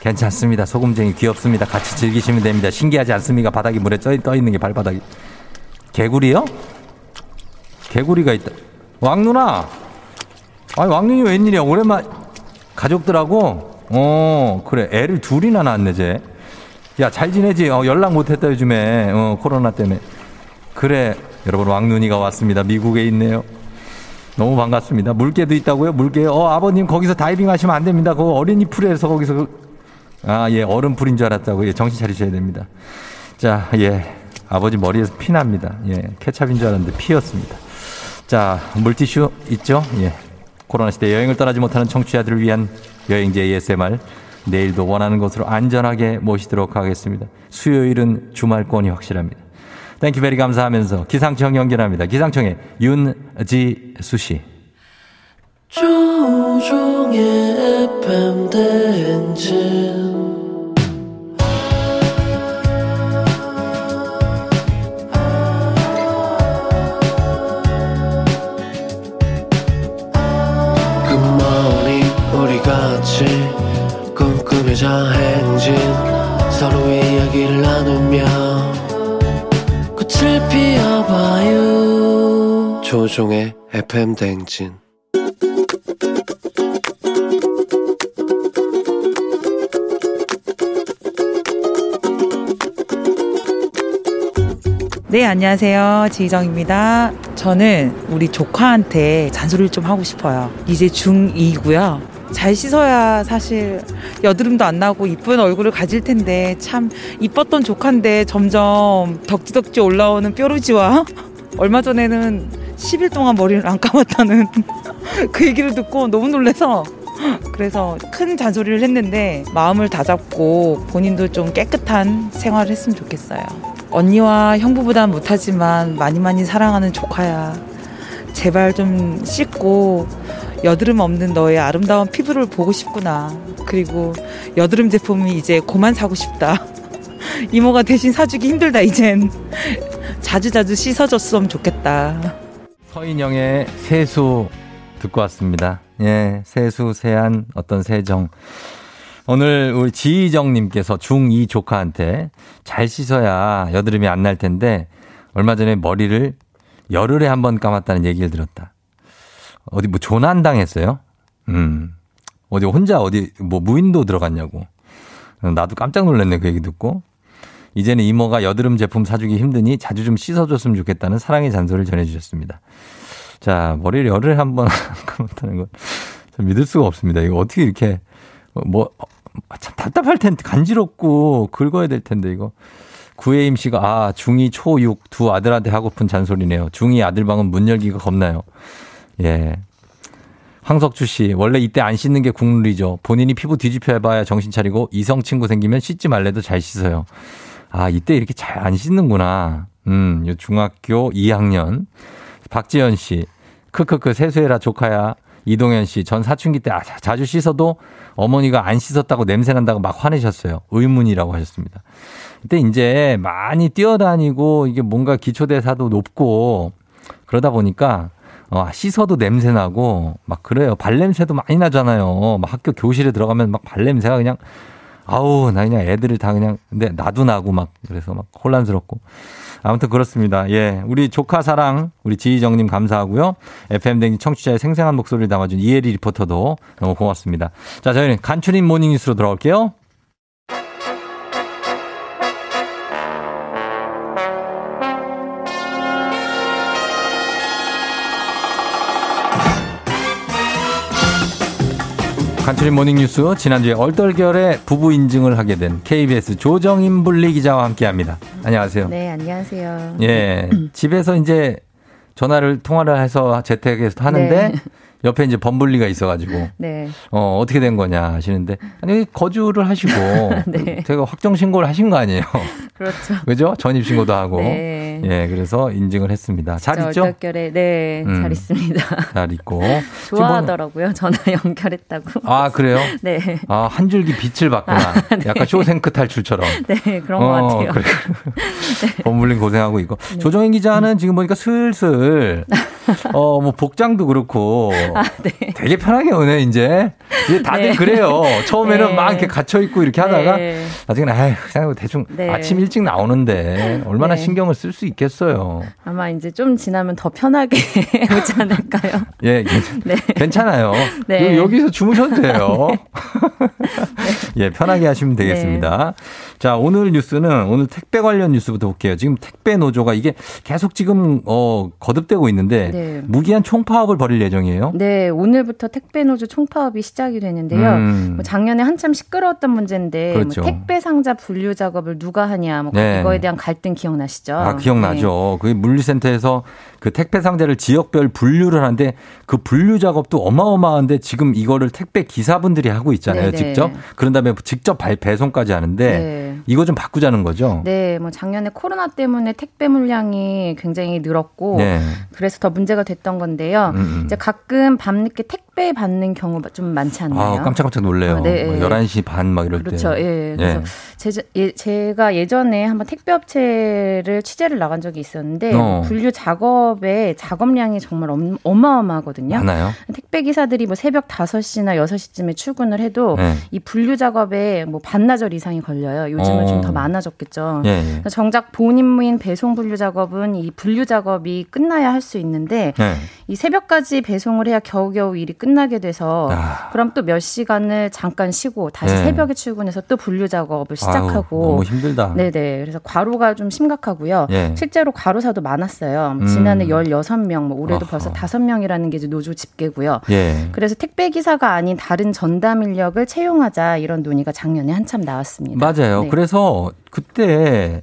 괜찮습니다. 소금쟁이 귀엽습니다. 같이 즐기시면 됩니다. 신기하지 않습니까? 바닥이 물에 떠, 떠 있는 게 발바닥이. 개구리요? 개구리가 있다. 왕 누나! 아니, 왕눈이 웬일이야? 오랜만, 가족들하고? 어, 그래. 애를 둘이나 낳았네, 쟤. 야, 잘 지내지? 어, 연락 못했다, 요즘에. 어, 코로나 때문에. 그래. 여러분, 왕눈이가 왔습니다. 미국에 있네요. 너무 반갑습니다. 물개도 있다고요? 물개. 어, 아버님, 거기서 다이빙 하시면 안 됩니다. 그거 어린이 풀에서 거기서. 그- 아, 예, 어른 풀인 줄 알았다고. 예, 정신 차리셔야 됩니다. 자, 예. 아버지 머리에서 피 납니다. 예, 케찹인 줄 알았는데 피였습니다. 자, 물티슈 있죠? 예. 코로나 시대 여행을 떠나지 못하는 청취자들을 위한 여행지 ASMR. 내일도 원하는 곳으로 안전하게 모시도록 하겠습니다. 수요일은 주말권이 확실합니다. thank you very 감사하면서 기상청 연결합니다. 기상청의 윤지수 씨. 조우종의 FM 대행진 같이 꿈꾸며자 행진 서로의 이야기를 나누며 꽃을 피워봐요 조종의 FM 대행진 네, 안녕하세요. 지희정입니다. 저는 우리 조카한테 잔소리를 좀 하고 싶어요. 이제 중2고요. 잘 씻어야 사실 여드름도 안 나고 이쁜 얼굴을 가질 텐데 참 이뻤던 조카인데 점점 덕지덕지 올라오는 뾰루지와 얼마 전에는 10일 동안 머리를 안 감았다는 그 얘기를 듣고 너무 놀래서 그래서 큰 잔소리를 했는데 마음을 다잡고 본인도 좀 깨끗한 생활을 했으면 좋겠어요. 언니와 형부보단 못하지만 많이 많이 사랑하는 조카야. 제발 좀 씻고 여드름 없는 너의 아름다운 피부를 보고 싶구나. 그리고 여드름 제품이 이제 그만 사고 싶다. 이모가 대신 사주기 힘들다 이젠. 자주자주 씻어줬으면 좋겠다. 서인영의 세수 듣고 왔습니다. 예, 세수, 세안, 어떤 세정. 오늘 우리 지희정님께서 중2 조카한테 잘 씻어야 여드름이 안 날 텐데 얼마 전에 머리를 열흘에 한 번 감았다는 얘기를 들었다. 어디 뭐 조난당했어요? 음. 어디 혼자 어디 뭐 무인도 들어갔냐고. 나도 깜짝 놀랐네 그 얘기 듣고. 이제는 이모가 여드름 제품 사주기 힘드니 자주 좀 씻어줬으면 좋겠다는 사랑의 잔소리를 전해주셨습니다. 자, 머리를 열흘에 한번 감았다는 건 믿을 수가 없습니다. 이거 어떻게 이렇게 뭐 참 답답할 텐데 간지럽고 긁어야 될 텐데 이거. 구혜임 씨가 아 중2 초6 두 아들한테 하고픈 잔소리네요. 중2 아들 방은 문 열기가 겁나요. 예. 황석주 씨 원래 이때 안 씻는 게 국룰이죠. 본인이 피부 뒤집혀 해봐야 정신 차리고 이성 친구 생기면 씻지 말래도 잘 씻어요. 아 이때 이렇게 잘 안 씻는구나. 음, 요 중학교 2학년 박지연 씨 크크크 세수해라 조카야. 이동현 씨, 전 사춘기 때 아, 자주 씻어도 어머니가 안 씻었다고 냄새 난다고 막 화내셨어요. 의문이라고 하셨습니다. 그때 이제 많이 뛰어다니고 이게 뭔가 기초대사도 높고 그러다 보니까 어, 씻어도 냄새 나고 막 그래요. 발냄새도 많이 나잖아요. 막 학교 교실에 들어가면 막 발냄새가 그냥 아우 나 그냥 애들을 다 그냥 근데 나도 나고 막 그래서 막 혼란스럽고 아무튼 그렇습니다. 예. 우리 조카 사랑, 우리 지희정님 감사하고요. FM댕지 청취자의 생생한 목소리를 담아준 이혜리 리포터도 너무 고맙습니다. 자, 저희는 간추린 모닝 뉴스로 돌아올게요. 간추린 모닝뉴스 지난주에 얼떨결에 부부 인증을 하게 된 KBS 조정인 분리 기자와 함께합니다. 안녕하세요. 네, 안녕하세요. 예, 집에서 이제 전화를 통화를 해서 재택에서 하는데 네. 옆에 이제 범블리가 있어가지고 네. 어 어떻게 된 거냐 하시는데 아니 거주를 하시고 네. 제가 확정 신고를 하신 거 아니에요? 그렇죠. 그죠? 전입 신고도 하고 네. 예, 그래서 인증을 했습니다. 잘 있죠? 얼떨결에 네, 음. 잘 있습니다. 잘 있고 좋아하더라고요. 전화 연결했다고. 아 그래요? 네. 아, 한 줄기 빛을 봤구나. 약간 쇼생크 탈출처럼. 네, 그런 것 같아요. 그래. 범블링 고생하고 있고. 조정인 기자는 지금 보니까 슬슬, 어, 뭐, 복장도 그렇고. 되게 편하게 오네, 이제. 이제 다들 네. 그래요. 처음에는 네. 막 이렇게 갇혀있고 이렇게 하다가. 네. 나중에는, 아휴, 그냥 뭐 대충 네. 아침 일찍 나오는데. 얼마나 네. 신경을 쓸 수 있겠어요. 아마 이제 좀 지나면 더 편하게 오지 않을까요? 예, 괜찮, 네. 괜찮아요. 네. 요- 여기서 주무셔도 돼요. 예, 편하게 하시면 되겠습니다. 자, 오늘 뉴스는 오늘 택배 관련 뉴스부터 볼게요. 지금 택배 노조가 이게 계속 지금 어 거듭되고 있는데 네. 무기한 총파업을 벌일 예정이에요. 네, 오늘부터 택배 노조 총파업이 시작이 되는데요. 음. 뭐 작년에 한참 시끄러웠던 문제인데 그렇죠. 뭐 택배 상자 분류 작업을 누가 하냐 뭐 네. 이거에 대한 갈등 기억나시죠? 아, 기억나죠. 그 물류센터에서 그 택배 상자를 지역별 분류를 하는데 그 분류 작업도 어마어마한데 지금 이거를 택배 기사분들이 하고 있잖아요. 네네. 직접. 그런 다음에 직접 발- 배송까지 하는데 네. 이거 좀 바꾸자는 거죠. 네, 뭐 작년에 코로나 때문에 택배 물량이 굉장히 늘었고 네. 그래서 더 문제가 됐던 건데요. 음, 음. 이제 가끔 밤늦게 택배 받는 경우가 좀 많지 않나요? 아, 깜짝깜짝 놀래요. 아, 네, 뭐 예. 11시 반 막 이럴 그렇죠. 때. 예. 그래서 제, 예, 제 가 예전에 한번 택배 업체를 취재를 나간 적이 있었는데 어. 분류 작업 에 작업량이 정말 엄, 어마어마하거든요. 많아요? 택배 기사들이 뭐 새벽 5시나 6시쯤에 출근을 해도 네. 이 분류 작업에 뭐 반나절 이상이 걸려요. 요즘은 어. 좀더 많아졌겠죠. 예, 예. 정작 본인무인 배송 분류 작업은 이 분류 작업이 끝나야 할 수 있는데 네. 이 새벽까지 배송을 해야 겨우겨우 일이 끝나게 돼서 그럼 또 몇 시간을 잠깐 쉬고 다시 아. 네. 새벽에 출근해서 또 분류 작업을 시작하고 아유, 너무 힘들다. 네네. 그래서 과로가 좀 심각하고요. 예. 실제로 과로사도 많았어요. 음. 지난해 16명, 뭐 올해도 아하. 벌써 5명이라는 게 이제 노조 집계고요. 예. 그래서 택배 기사가 아닌 다른 전담 인력을 채용하자 이런 논의가 작년에 한참 나왔습니다. 맞아요. 네. 그래서 그때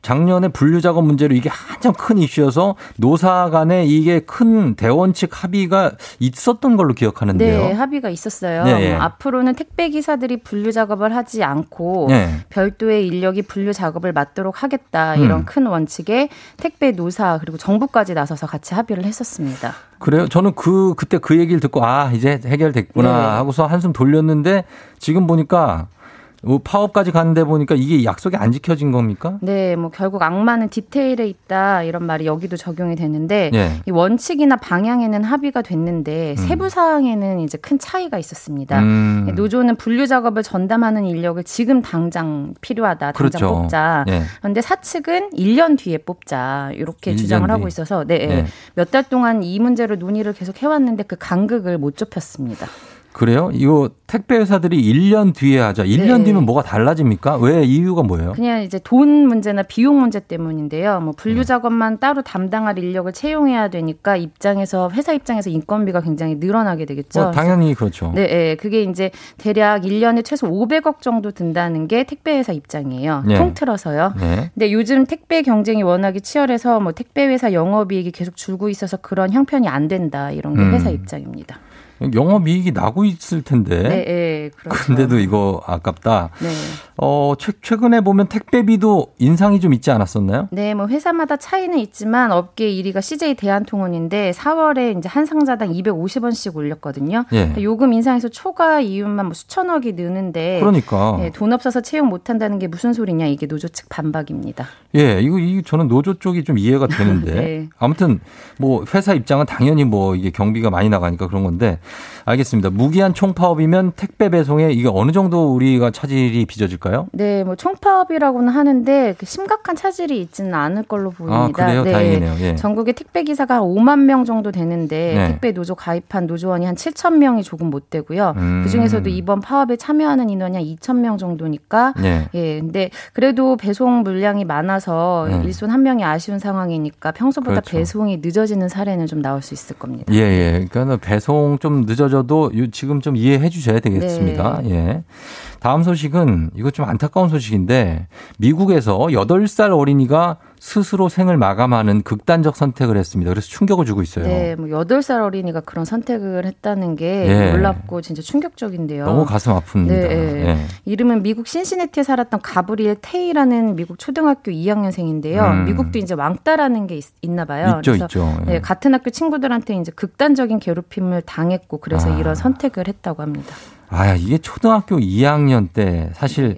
작년에 분류 작업 문제로 이게 한참 큰 이슈여서 노사 간에 이게 큰 대원칙 합의가 있었던 걸로 기억하는데요. 네, 합의가 있었어요. 네, 예. 뭐 앞으로는 택배 기사들이 분류 작업을 하지 않고 네. 별도의 인력이 분류 작업을 맡도록 하겠다 이런 음. 큰 원칙에 택배 노사 그리고 정부까지 나서서 같이 합의를 했었습니다. 그래요? 저는 그 그때 그 얘기를 듣고 아 이제 해결됐구나 네. 하고서 한숨 돌렸는데 지금 보니까 뭐 파업까지 갔는데 보니까 이게 약속이 안 지켜진 겁니까? 네, 뭐 결국 악마는 디테일에 있다 이런 말이 여기도 적용이 되는데 예. 이 원칙이나 방향에는 합의가 됐는데 세부 사항에는 이제 큰 차이가 있었습니다. 음. 노조는 분류 작업을 전담하는 인력을 지금 당장 필요하다, 당장 그렇죠. 뽑자. 예. 그런데 사측은 1년 뒤에 뽑자 이렇게 1년 주장을 뒤. 하고 있어서 네, 예. 몇달 동안 이 문제로 논의를 계속 해왔는데 그 간극을 못 좁혔습니다. 그래요? 이거 택배 회사들이 1년 뒤에 하자. 1년 네. 뒤면 뭐가 달라집니까? 왜 이유가 뭐예요? 그냥 이제 돈 문제나 비용 문제 때문인데요. 뭐 네. 분류 작업만 따로 담당할 인력을 채용해야 되니까 입장에서 회사 입장에서 인건비가 굉장히 늘어나게 되겠죠. 뭐 당연히 그렇죠. 네, 예, 그게 이제 대략 1년에 최소 500억 정도 든다는 게 택배 회사 입장이에요. 네. 통틀어서요. 네. 근데 요즘 택배 경쟁이 워낙에 치열해서 뭐 택배 회사 영업이익이 계속 줄고 있어서 그런 형편이 안 된다 이런 게 음. 회사 입장입니다. 영업이익이 나고 있을 텐데. 네, 예, 그렇죠. 근데도 이거 아깝다. 네. 어, 최, 최근에 보면 택배비도 인상이 좀 있지 않았었나요? 네, 뭐 회사마다 차이는 있지만 업계 1위가 CJ 대한통운인데 4월에 이제 한 상자당 250원씩 올렸거든요. 예. 요금 인상에서 초과 이윤만 뭐 수천억이 느는데 그러니까. 네, 돈 없어서 채용 못 한다는 게 무슨 소리냐 이게 노조 측 반박입니다. 예, 이거, 이 저는 노조 쪽이 좀 이해가 되는데. 네. 아무튼, 뭐, 회사 입장은 당연히 뭐, 이게 경비가 많이 나가니까 그런 건데. 알겠습니다. 무기한 총파업이면 택배 배송에 이게 어느 정도 우리가 차질이 빚어질까요? 네, 뭐 총파업이라고는 하는데 그 심각한 차질이 있지는 않을 걸로 보입니다. 아, 그래요? 네. 다행이네요. 예. 전국에 택배 기사가 한 5만 명 정도 되는데 네. 택배 노조 가입한 노조원이 한 7천 명이 조금 못 되고요. 음. 그 중에서도 이번 파업에 참여하는 인원이 한 2천 명 정도니까 네. 예, 근데 그래도 배송 물량이 많아서 네. 일손 한 명이 아쉬운 상황이니까 평소보다 그렇죠. 배송이 늦어지는 사례는 좀 나올 수 있을 겁니다. 예, 예. 그러니까 배송 좀 늦어져도 요- 지금 좀 이해해 주셔야 되겠습니다. 네. 예. 다음 소식은 이거 좀 안타까운 소식인데 미국에서 8살 어린이가 스스로 생을 마감하는 극단적 선택을 했습니다. 그래서 충격을 주고 있어요. 네, 뭐 8살 어린이가 그런 선택을 했다는 게 예. 놀랍고 진짜 충격적인데요. 너무 가슴 아픕니다. 네, 예. 예. 이름은 미국 신시내티에 살았던 가브리엘 테이라는 미국 초등학교 2학년생인데요. 음. 미국도 이제 왕따라는 게 있, 나 봐요. 있죠, 있죠. 예. 네, 같은 학교 친구들한테 이제 극단적인 괴롭힘을 당했고 그래서 아. 이런 선택을 했다고 합니다. 아, 이게 초등학교 2학년 때 사실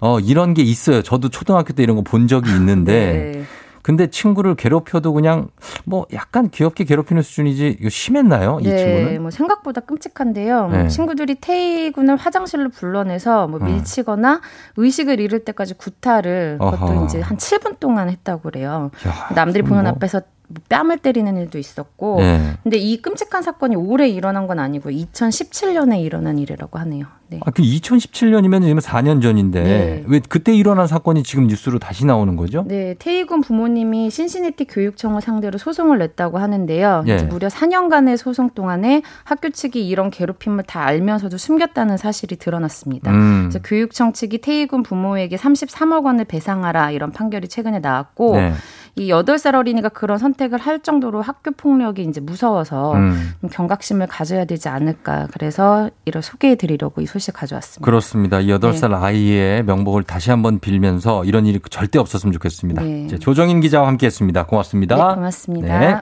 어 이런 게 있어요. 저도 초등학교 때 이런 거 본 적이 있는데 네. 근데 친구를 괴롭혀도 그냥 뭐 약간 귀엽게 괴롭히는 수준이지 이거 심했나요? 이 네, 친구는? 뭐 생각보다 끔찍한데요. 뭐 네. 친구들이 태희 군을 화장실로 불러내서 뭐 어. 밀치거나 의식을 잃을 때까지 구타를 그것도 어허. 이제 한 7분 동안 했다고 그래요. 야, 남들이 보는 뭐. 앞에서 뭐 뺨을 때리는 일도 있었고. 네. 근데 이 끔찍한 사건이 올해 일어난 건 아니고 2017년에 일어난 일이라고 하네요. 네. 아, 그 2017년이면 지금 4년 전인데 네. 왜 그때 일어난 사건이 지금 뉴스로 다시 나오는 거죠? 네, 태희군 부모님이 신시내티 교육청을 상대로 소송을 냈다고 하는데요. 예. 이제 무려 4년간의 소송 동안에 학교 측이 이런 괴롭힘을 다 알면서도 숨겼다는 사실이 드러났습니다. 음. 그래서 교육청 측이 태희군 부모에게 33억 원을 배상하라 이런 판결이 최근에 나왔고 네. 이 8살 어린이가 그런 선택을 할 정도로 학교 폭력이 이제 무서워서 음. 좀 경각심을 가져야 되지 않을까. 그래서 이를 소개해 드리려고 이 소식 가져왔습니다. 그렇습니다. 이 네. 8살 아이의 명복을 다시 한번 빌면서 이런 일이 절대 없었으면 좋겠습니다. 네. 이제 조정인 기자와 함께 했습니다. 고맙습니다. 네, 고맙습니다. 네. 네.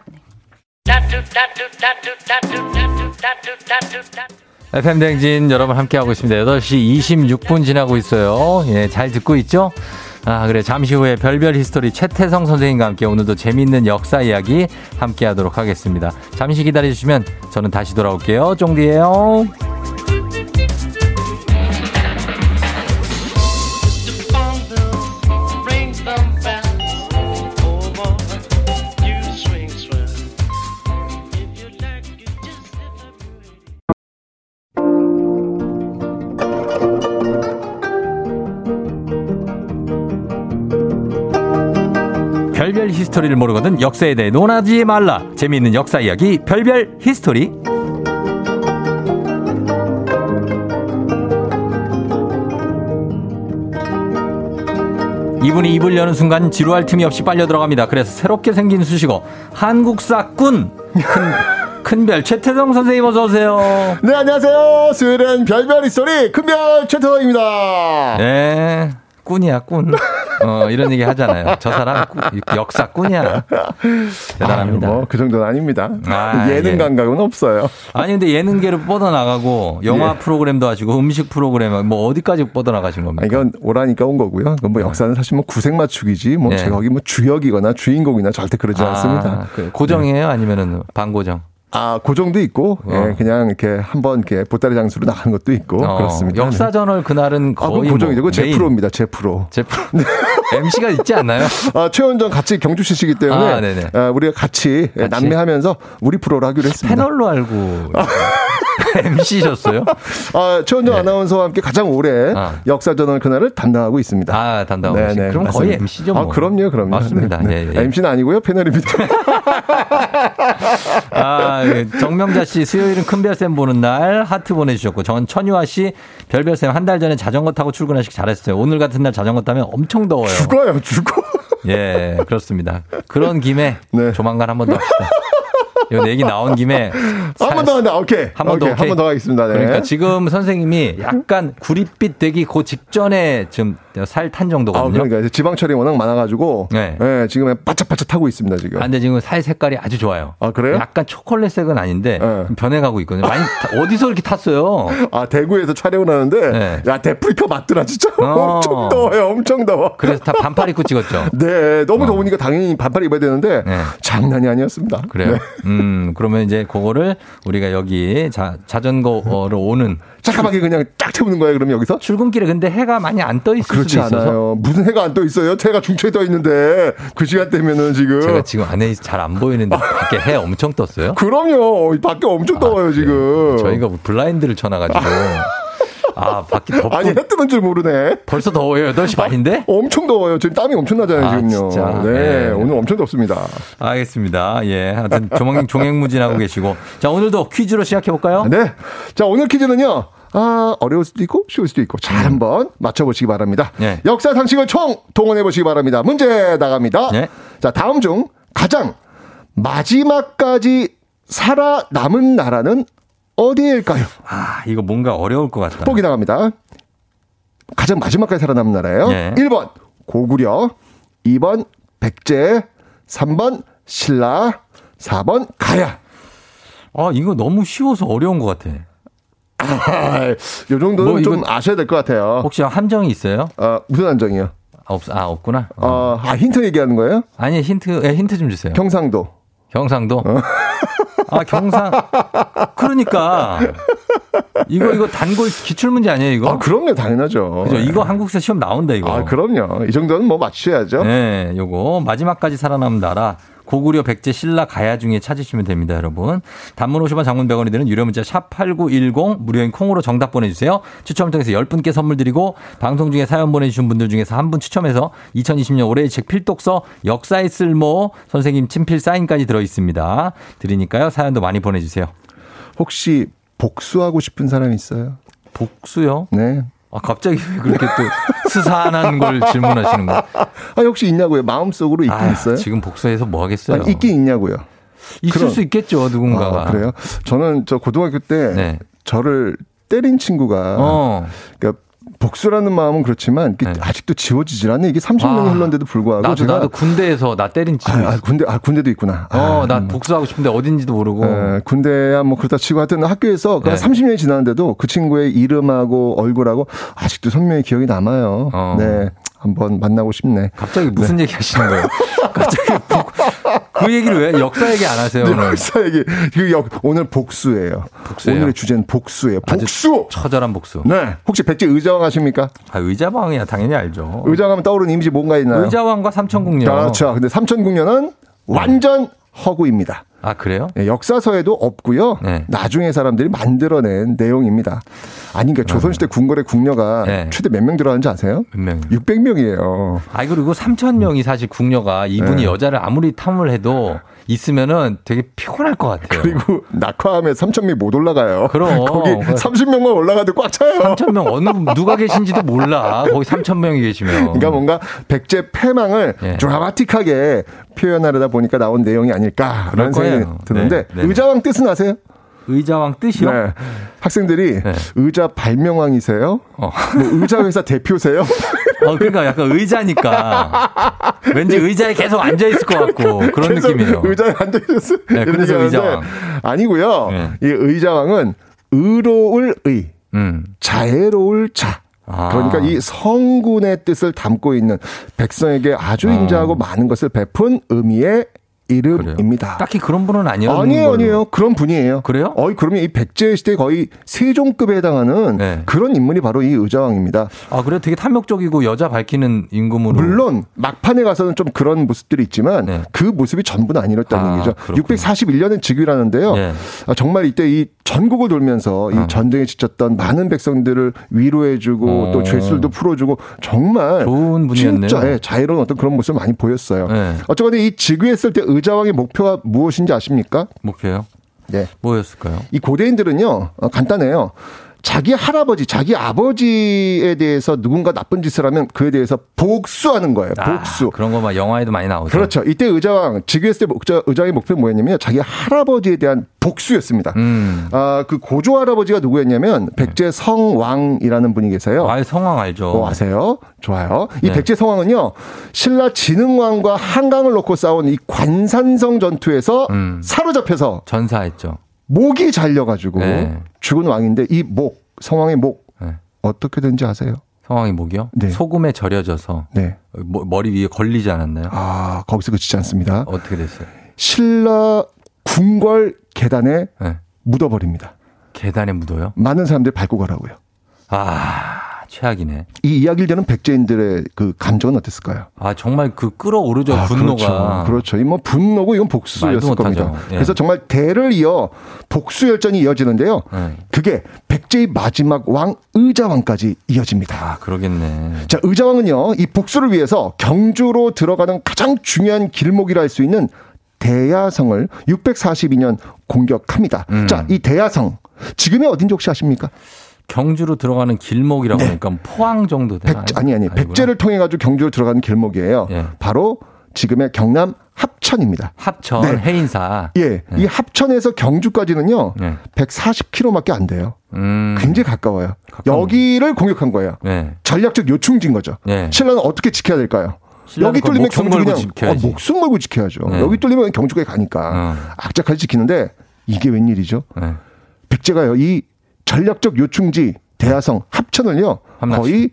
FM 대행진 여러분 함께하고 있습니다. 8시 26분 지나고 있어요. 예, 잘 듣고 있죠? 아, 그래. 잠시 후에 별별 히스토리 최태성 선생님과 함께 오늘도 재미있는 역사 이야기 함께 하도록 하겠습니다. 잠시 기다려주시면 저는 다시 돌아올게요. 쫑디예요 별별 히스토리를 모르거든 역사에 대해 논하지 말라. 재미있는 역사 이야기 별별 히스토리. 이분이 입을 여는 순간 지루할 틈이 없이 빨려 들어갑니다. 그래서 새롭게 생긴 수식어 한국사 꾼. 큰, 큰별 최태성 선생님 어서 오세요. 네, 안녕하세요. 수요일엔 별별 히스토리 큰별 최태성입니다. 네. 꾼이야, 꾼. 어, 이런 얘기 하잖아요. 저 사람 꾼, 역사 꾼이야. 대단합니다. 뭐, 그 정도는 아닙니다. 아, 예능 예. 감각은 없어요. 아니, 근데 예능계로 뻗어나가고, 영화 예. 프로그램도 하시고, 음식 프로그램, 뭐, 어디까지 뻗어나가신 겁니까? 이건 오라니까 온 거고요. 뭐 역사는 사실 뭐 구색 맞추기지, 뭐 네. 제가 거기 뭐 주역이거나 주인공이나 절대 그러지 않습니다. 아, 그 고정이에요? 아니면은 반고정? 아, 고정도 있고, 예, 그냥 이렇게 한번 이렇게 보따리 장수로 나가는 것도 있고, 어, 그렇습니다. 역사저널 그날은 아, 거의 고정이죠. 뭐 그거 제 메인. 프로입니다. 제 프로. 제 프로. MC가 있지 않나요? 아, 최원정 같이 경주시시기 때문에 아, 네네. 아, 우리가 같이, 같이? 남매하면서 우리 프로를 하기로 했습니다. 패널로 알고 MC셨어요? 아, 최원정 아나운서와 함께 가장 오래 역사전원 그날을 담당하고 있습니다. 아, 담당하고 계시- 그럼 거의 MC죠, 뭐. 아, 그럼요, 그럼요. 맞습니다. 예, 예. MC는 아니고요, 패널입니다. 아, 예. 정명자 씨 수요일은 큰별쌤 보는 날 하트 보내주셨고 전 천유아 씨 별별쌤 한 달 전에 자전거 타고 출근하시기 잘했어요. 오늘 같은 날 자전거 타면 엄청 더워요. 죽어요, 죽어. 예, 그렇습니다. 그런 김에 네. 조만간 한번 더 합시다. 이거 얘기 나온 김에 한 번 더 한다, 오케이. 한 번더 오케이, 한번 더 하겠습니다. 네. 그러니까 지금 선생님이 약간 구릿빛 되기 그 직전에 지금 살탄 아, 정도거든요. 그러니까 이제 지방철이 워낙 많아가지고, 네. 예, 지금 바짝바짝 타고 있습니다, 지금. 아, 근데 지금 살 색깔이 아주 좋아요. 아, 그래요? 약간 초콜릿색은 아닌데 네. 좀 변해가고 있거든요. 많이 타- 어디서 이렇게 탔어요? 아, 대구에서 촬영을 하는데, 야, 데프리카 맞더라, 진짜. 네. 어. 엄청 더워요, 엄청 더워. 그래서 다 반팔 입고 찍었죠. 네, 너무 더우니까 당연히 반팔 입어야 되는데, 네. 장난이 아니었습니다. 그래요. 네. 음, 그러면 이제 그거를 우리가 여기 자, 자전거로 오는 잠깐만게 그냥 쫙 태우는 거예요, 그럼 여기서? 출근길에 근데 해가 많이 안 떠 있을 그렇지 수도 있어서 않아요. 무슨 해가 안 떠 있어요? 해가 중초에 떠 있는데, 그 시간대면은 지금. 제가 지금 안에 잘 안 보이는데 밖에 해 엄청 떴어요. 그럼요. 밖에 엄청 더워요, 지금. 저희가 뭐 블라인드를 쳐놔 가지고 아 밖에 덥고 아니, 해 뜨는 줄 모르네. 벌써 더워요. 8시 반인데? 엄청 더워요. 지금 땀이 엄청 나잖아요, 아, 지금요. 진짜? 네, 네. 오늘 엄청 덥습니다. 알겠습니다. 예. 하여튼 조망 종횡무진하고 계시고. 자, 오늘도 퀴즈로 시작해 볼까요? 네. 자, 오늘 퀴즈는요. 아, 어려울 수도 있고, 쉬울 수도 있고, 잘 한번 맞춰보시기 바랍니다. 네. 역사 상식을 총 동원해 보시기 바랍니다. 문제 나갑니다. 자, 다음 중 가장 마지막까지 살아남은 나라는 어디일까요? 아, 이거 뭔가 어려울 것 같다. 보기 나갑니다. 가장 마지막까지 살아남은 나라예요. 예. 1번 고구려, 2번 백제, 3번 신라, 4번 가야. 아, 이거 너무 쉬워서 어려운 것 같아. 아, 요 정도는 뭐 좀 아셔야 될 것 같아요. 혹시 함정이 있어요? 어, 무슨 한정이요? 아, 없, 아, 없구나. 어, 아, 힌트 얘기하는 거예요? 아니, 힌트, 예, 힌트 좀 주세요. 경상도. 경상도? 아, 경상. 그러니까. 이거, 이거 단골 기출문제 아니에요, 이거? 아, 그럼요, 당연하죠. 그죠? 이거 한국사 시험 나온다, 이거. 아, 그럼요. 이 정도는 뭐 맞추셔야죠. 네, 요거 마지막까지 살아남은 나라 고구려 백제 신라 가야 중에 찾으시면 됩니다, 여러분. 단문 50원 장문 100원이 드는 유료 문자 샵 8910 무료인 콩으로 정답 보내주세요. 추첨을 통해서 10분께 선물 드리고 방송 중에 사연 보내주신 분들 중에서 한 분 추첨해서 2020년 올해의 책 필독서 역사의 쓸모 선생님 친필 사인까지 들어있습니다. 드리니까요. 사연도 많이 보내주세요. 혹시 복수하고 싶은 사람 있어요? 복수요? 네. 아, 갑자기 왜 그렇게 또 스산한 걸 질문하시는 거예요? 아, 혹시 있냐고요? 마음속으로 있긴 아, 있어요? 지금 복수해서 뭐 하겠어요? 아, 있긴 있냐고요? 있을 그럼- 수 있겠죠, 누군가가. 아, 그래요? 저는 저 고등학교 때 네. 저를 때린 친구가 어. 그러니까 복수라는 마음은 그렇지만 이게 아직도 지워지질 않네. 이게 30년이 아, 흘렀는데도 불구하고 나도 제가 나도 군대에서 나 때린 친구. 아, 아, 군대 아 군대도 있구나. 어, 아, 나 음. 복수하고 싶은데 어딘지도 모르고. 예, 군대야 뭐 그렇다 치고 하여튼 학교에서 그 네. 30년이 지났는데도 그 친구의 이름하고 얼굴하고 아직도 선명히 기억이 남아요. 어. 네. 한번 만나고 싶네. 갑자기 무슨 얘기 하시는 거예요? 갑자기 복- 그 얘기를 왜 역사 얘기 안 하세요? 오늘? 역사 얘기. 그 역- 오늘 복수예요. 복수예요? 오늘의 주제는 복수예요. 복수. 처절한 복수. 네. 혹시 백제 의자왕 아십니까? 아, 의자왕이야 당연히 알죠. 의자왕 하면 떠오르는 이미지 뭔가 있나요? 의자왕과 삼천궁녀. 그렇죠. 근데 삼천궁녀는 완전 허구입니다. 아 그래요? 네, 역사서에도 없고요. 나중에 사람들이 만들어낸 내용입니다. 아니 그러니까 조선시대 궁궐의 궁녀가 네. 최대 몇 명 들어가는지 아세요? 몇 명? 600명이에요. 아 그리고 3천 명이 사실 궁녀가 이분이 네. 여자를 아무리 탐을 해도 있으면은 되게 피곤할 것 같아요. 그리고 낙화하면 3,000명이 못 올라가요. 그럼. 거기 30명만 올라가도 꽉 차요. 3천 명 어느 누가 계신지도 몰라. 거기 3천 명이 계시면. 그러니까 뭔가 백제 패망을 예. 드라마틱하게 표현하려다 보니까 나온 내용이 아닐까 그런 생각이. 드는데 네, 네. 의자왕 뜻은 아세요? 의자왕 뜻이요? 네. 학생들이 의자 발명왕이세요? 어. 뭐 의자 회사 대표세요? 어, 그러니까 약간 의자니까 왠지 의자에 계속 앉아 있을 것 같고 그런 느낌이에요. 의자에 앉아 있었어요. 네, 그래서 의자왕. 아니고요. 네. 이 의자왕은 의로울 의, 음. 자애로울 자. 아. 그러니까 이 성군의 뜻을 담고 있는 백성에게 아주 인자하고 많은 것을 베푼 의미의 이름입니다. 딱히 그런 분은 아니었는 아니에요. 아니에요. 그런 분이에요. 그래요? 어이, 그러면 이 백제 시대 거의 세종급에 해당하는 네. 그런 인물이 바로 이 의자왕입니다. 아 그래 되게 탐욕적이고 여자 밝히는 임금으로. 물론 막판에 가서는 좀 그런 모습들이 있지만 그 모습이 전부는 아니었다는 네. 아, 얘기죠. 그렇군요. 641년엔 즉위라는데요. 네. 아, 정말 이때 이 전국을 돌면서 이 전쟁에 지쳤던 많은 백성들을 위로해주고 어. 또 죄술도 풀어주고 정말 좋은 분이었네요. 진짜 예, 자유로운 어떤 그런 모습을 많이 보였어요. 네. 어쨌거나 이 즉위했을 때 의자왕의 목표가 무엇인지 아십니까? 목표요? 네. 뭐였을까요? 이 고대인들은요, 어, 간단해요. 자기 할아버지, 자기 아버지에 대해서 누군가 나쁜 짓을 하면 그에 대해서 복수하는 거예요. 복수. 아, 그런 거 막 영화에도 많이 나오죠. 그렇죠. 이때 의자왕, 즉위했을 때 목자- 의장의 목표는 뭐였냐면 자기 할아버지에 대한 복수였습니다. 음. 아, 그 고조 할아버지가 누구였냐면 백제 성왕이라는 분이 계세요. 아, 성왕 알죠. 어, 아세요? 좋아요. 이 네. 백제 성왕은요, 신라 진흥왕과 한강을 놓고 싸운 이 관산성 전투에서 음. 사로잡혀서 전사했죠. 목이 잘려가지고 네. 죽은 왕인데 이 목, 성왕의 목 네. 어떻게 된지 아세요? 성왕이 목이요? 네. 소금에 절여져서 네. 머- 머리 위에 걸리지 않았나요? 아, 거기서 그치지 않습니다. 어 떻게 됐어요? 신라 궁궐 계단에 네. 묻어버립니다. 계단에 묻어요? 많은 사람들이 밟고 가라고요. 아, 최악이네. 이 이야기를 듣는 백제인들의 그 감정은 어땠을까요? 아, 정말 그 끌어오르죠, 아, 분노가. 그렇죠. 그렇죠. 이뭐 분노고 이건 복수였을 겁니다. 예. 그래서 정말 대를 이어 복수 열전이 이어지는데요. 네. 그게 백제의 마지막 왕 의자왕까지 이어집니다. 아, 그러겠네. 자, 의자왕은요, 이 복수를 위해서 경주로 들어가는 가장 중요한 길목이라 할 수 있는 대야성을 642년 공격합니다. 음. 자, 이 대야성. 지금이 어딘지 혹시 아십니까? 경주로 들어가는 길목이라고 하니까 포항 정도 되나? 백, 아니, 아니. 백제를 통해 가지고 경주로 들어가는 길목이에요. 예. 바로 지금의 경남 합천입니다. 합천, 네. 해인사. 예. 이 합천에서 경주까지는요, 네. 140km밖에 안 돼요. 음. 굉장히 가까워요. 가까운 여기를 공격한 거예요. 네. 전략적 요충지인 거죠. 네. 신라는 어떻게 지켜야 될까요? 여기 그럼 뚫리면 경주 그냥. 어, 목숨 걸고 지켜야죠. 네. 여기 뚫리면 경주에 가니까 어. 악착같이 지키는데 이게 웬일이죠? 네. 백제가요 이 전략적 요충지 대야성 합천을요 함락시. 거의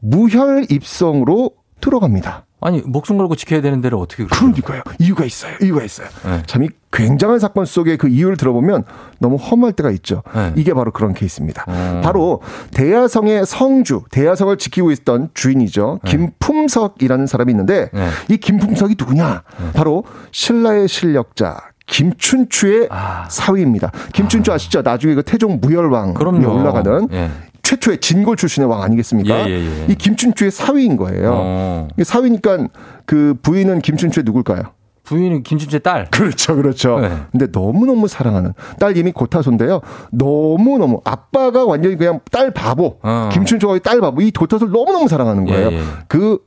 무혈 입성으로 들어갑니다. 아니, 목숨 걸고 지켜야 되는 데를 어떻게. 그러니까요. 이유가 있어요. 이유가 있어요. 네. 참이 굉장한 사건 속의 그 이유를 들어보면 너무 허무할 때가 있죠. 네. 이게 바로 그런 케이스입니다. 어. 바로 대야성의 성주, 대야성을 지키고 있던 주인이죠. 네. 김품석이라는 사람이 있는데 네. 이 김품석이 누구냐? 바로 신라의 실력자 김춘추의 아. 사위입니다. 김춘추 아 시죠? 나중에 그 태종 무열왕 그럼요. 올라가는 예. 최초의 진골 출신의 왕 아니겠습니까? 예, 예, 예. 이 김춘추의 사위인 거예요. 어. 사위니까 그 부인은 김춘추의 누굴까요? 부인은 김춘재 딸. 그렇죠, 그렇죠. 네. 근데 너무너무 사랑하는 딸 이미 고타소인데요. 너무너무 아빠가 완전히 그냥 딸 바보. 어. 김춘초가 딸 바보. 이 고타소를 너무너무 사랑하는 거예요. 예, 예. 그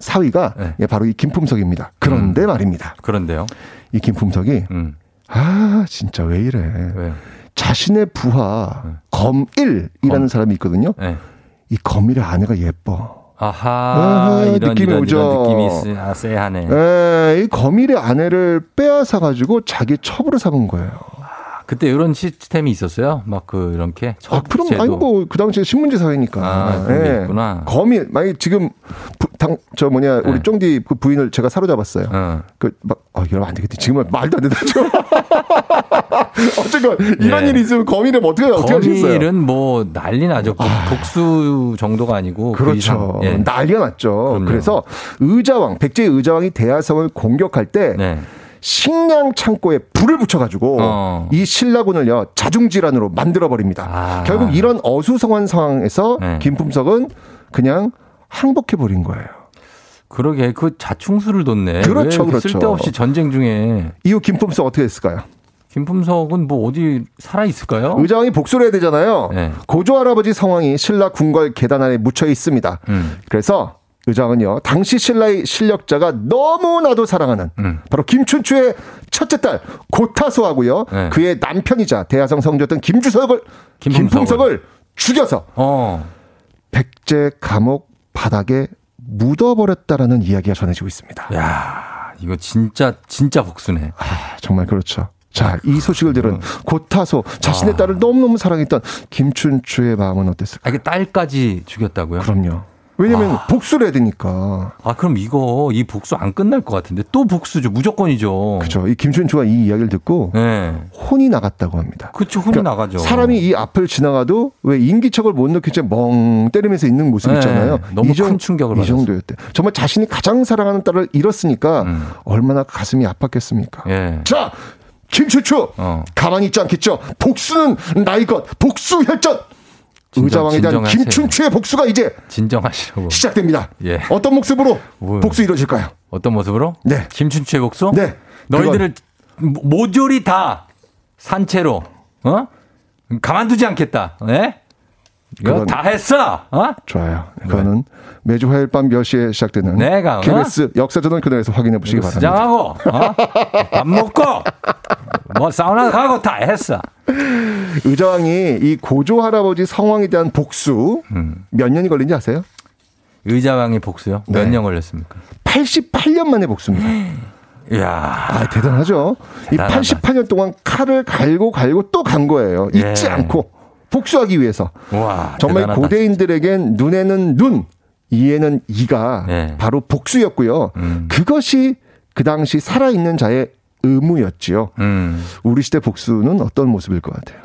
사위가 네. 예, 바로 이 김품석입니다. 그런데 말입니다. 그런데요. 이 김품석이 음. 아, 진짜 왜 이래. 왜요? 자신의 부하 네. 검일이라는 검. 사람이 있거든요. 네. 이 거미의 아내가 예뻐. 아하, 아하, 이런, 느낌이 이런, 오죠. 이런 느낌이 있, 아, 쎄하네. 에, 이 거미의 아내를 빼앗아 가지고 자기 첩으로 삼은 거예요. 그때 이런 시스템이 있었어요? 막 그, 이렇게. 아, 그럼 아니 뭐그 당시에 신문지 사회니까. 아, 예. 있구나. 거미 만약 지금 부, 당, 저 뭐냐 네. 우리 쫑디 그 부인을 제가 사로잡았어요. 어. 그막 아, 이러면 안 되겠지. 지금은 말도 안 된다죠. 어쨌건 이런 예. 일이 있으면 거미를 뭐 어떻게 어떻게 하시겠어요? 거미일은 뭐 난리 나죠. 복- 복수 정도가 아니고. 그 그렇죠. 이상. 예. 난리가 났죠. 그럼요. 그래서 의자왕, 백제 의자왕이 대하성을 공격할 때 네. 식량 창고에 불을 붙여가지고 어. 이 신라군을요 자중 질환으로 만들어 버립니다. 아. 결국 이런 어수선한 상황에서 네. 김품석은 그냥 항복해 버린 거예요. 그러게 그 자충수를 뒀네. 그렇죠, 왜 그렇죠. 쓸데없이 전쟁 중에 이후 김품석 어떻게 했을까요? 김품석은 뭐 어디 살아 있을까요? 의자왕이 복수를 해야 되잖아요. 네. 고조 할아버지 성왕이 신라 궁궐 계단 안에 묻혀 있습니다. 음. 그래서 의장은요 당시 신라의 실력자가 너무나도 사랑하는 음. 바로 김춘추의 첫째 딸 고타소하고요 네. 그의 남편이자 대하성 성주였던 김주석을 김품석을. 김품석을 죽여서 어. 백제 감옥 바닥에 묻어버렸다라는 이야기가 전해지고 있습니다. 야, 이거 진짜 진짜 복수네. 아, 정말 그렇죠. 자, 이 소식을 들은 고타소 자신의 아. 딸을 너무너무 사랑했던 김춘추의 마음은 어땠을까요? 아, 이게 딸까지 죽였다고요? 그럼요. 왜냐면 복수를 해야 되니까. 아, 그럼 이거 이 복수 안 끝날 것 같은데 또 복수죠. 무조건이죠. 그죠. 이 김춘추가 이 이야기를 듣고 네. 혼이 나갔다고 합니다. 그쵸, 혼이 나가죠. 사람이 이 앞을 지나가도 왜 인기척을 못 넣기 채멍 때리면서 있는 모습 네, 있잖아요. 너무 이 정- 큰 충격을 이 받았어요. 정도였대. 정말 자신이 가장 사랑하는 딸을 잃었으니까 음. 얼마나 가슴이 아팠겠습니까. 예. 자, 김춘추 어. 가만히 있지 않겠죠. 복수는 나의 것. 복수 혈전. 진정하세요. 김춘추의 복수가 이제 진정하시라고. 시작됩니다. 예. 어떤 모습으로 뭐요? 복수 이루어질까요? 어떤 모습으로? 네. 김춘추의 복수? 네. 너희들을 모- 모조리 다 산채로 어? 가만두지 않겠다. 예? 이거 그건- 다 했어. 어? 좋아요. 그거는 매주 화요일 밤몇 시에 시작되는 내가, 어? KBS 역사전원 그날에서 확인해 보시기 바랍니다. 수장하고 어? 밥 먹고 뭐 사우나 가고 다 했어. 의자왕이 이 고조 할아버지 성왕에 대한 복수 음. 몇 년이 걸린지 아세요? 의자왕의 복수요? 몇 네. 년 걸렸습니까? 88년 만에 복수입니다. 이야. 아, 대단하죠? 대단하다. 이 88년 동안 칼을 갈고 갈고 또 간 거예요. 잊지 예. 않고 복수하기 위해서. 와. 정말 대단하다. 고대인들에겐 눈에는 눈, 이에는 이가 네. 바로 복수였고요. 음. 그것이 그 당시 살아있는 자의 의무였지요. 음. 우리 시대 복수는 어떤 모습일 것 같아요?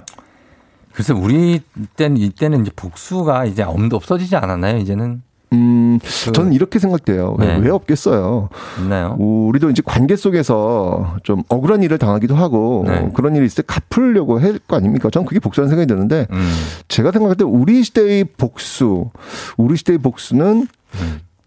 글쎄 우리 때는 이때는 이제 복수가 이제 엄도 없어지지 않았나요? 이제는 음, 저는 이렇게 생각돼요. 왜, 네. 왜 없겠어요? 있나요? 우리도 이제 관계 속에서 좀 억울한 일을 당하기도 하고 네. 그런 일이 있을 때 갚으려고 할 거 아닙니까? 저는 그게 복수라는 생각이 드는데 음. 제가 생각할 때 우리 시대의 복수, 우리 시대의 복수는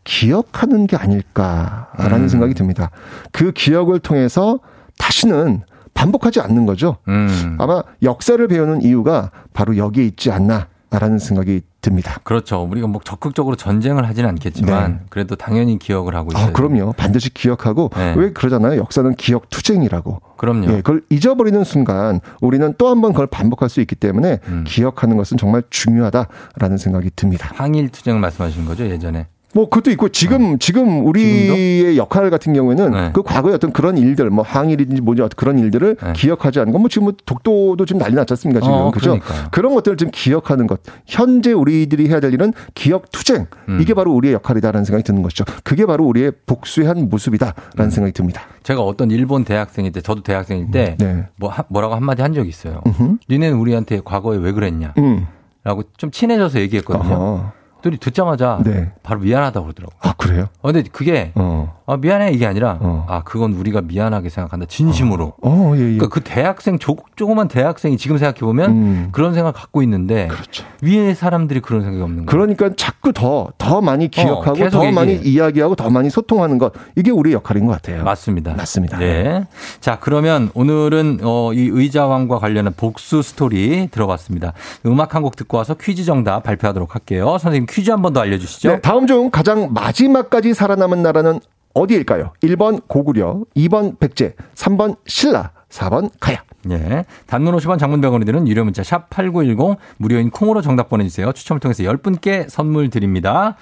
기억하는 게 아닐까라는 음. 생각이 듭니다. 그 기억을 통해서 다시는 반복하지 않는 거죠. 음. 아마 역사를 배우는 이유가 바로 여기에 있지 않나 라는 생각이 듭니다. 그렇죠. 우리가 뭐 적극적으로 전쟁을 하지는 않겠지만 네. 그래도 당연히 기억을 하고 있어요. 아, 그럼요. 반드시 기억하고 네. 왜 그러잖아요. 역사는 기억 투쟁이라고. 그럼요. 예, 그걸 잊어버리는 순간 우리는 또 한 번 그걸 반복할 수 있기 때문에 음. 기억하는 것은 정말 중요하다라는 생각이 듭니다. 항일 투쟁을 말씀하시는 거죠 예전에. 뭐 그것도 있고 지금 지금 우리의 역할 같은 경우에는 네. 그 과거의 어떤 그런 일들 뭐 항일이든지 뭐지 그런 일들을 네. 기억하지 않는 건뭐 지금 뭐 독도도 지금 난리 났지 않습니까 지금 어, 그죠 그러니까요. 그런 것들을 지금 기억하는 것 현재 우리들이 해야 될 일은 기억 투쟁 음. 이게 바로 우리의 역할이다라는 생각이 드는 것이죠 그게 바로 우리의 복수의 한 모습이다라는 음. 생각이 듭니다 제가 어떤 일본 대학생일 때 저도 대학생일 때 네. 뭐 하- 뭐라고 한마디 한 적이 있어요. 음흠. 니네는 우리한테 과거에 왜 그랬냐? 음. 라고 좀 친해져서 얘기했거든요. 어허. 둘이 듣자마자 네. 바로 미안하다고 그러더라고요. 아 그래요 어, 근데 그게 어. 아, 미안해 이게 아니라 어. 아 그건 우리가 미안하게 생각한다 진심으로. 어, 예, 예. 그러니까 그 대학생 조, 조그만 대학생이 지금 생각해 보면 음. 그런 생각 갖고 있는데 그렇죠. 위에 사람들이 그런 생각이 없는 거예요. 그러니까 자꾸 더, 더 많이 기억하고, 계속 더 얘기해. 많이 이야기하고, 더 많이 소통하는 것. 이게 우리의 역할인 것 같아요. 맞습니다. 맞습니다. 네. 자, 그러면 오늘은 어, 이 의자왕과 관련한 복수 스토리 들어봤습니다. 음악 한 곡 듣고 와서 퀴즈 정답 발표하도록 할게요. 선생님 퀴즈 한 번 더 알려주시죠. 네, 다음 중 가장 마지막까지 살아남은 나라는 어디일까요? 1번 고구려, 2번 백제, 3번 신라, 4번 가야. 예. 단문 50원 장문 100원이 드는 유료 문자 샵 8910 무료인 콩으로 정답 보내주세요. 추첨을 통해서 10분께 선물 드립니다.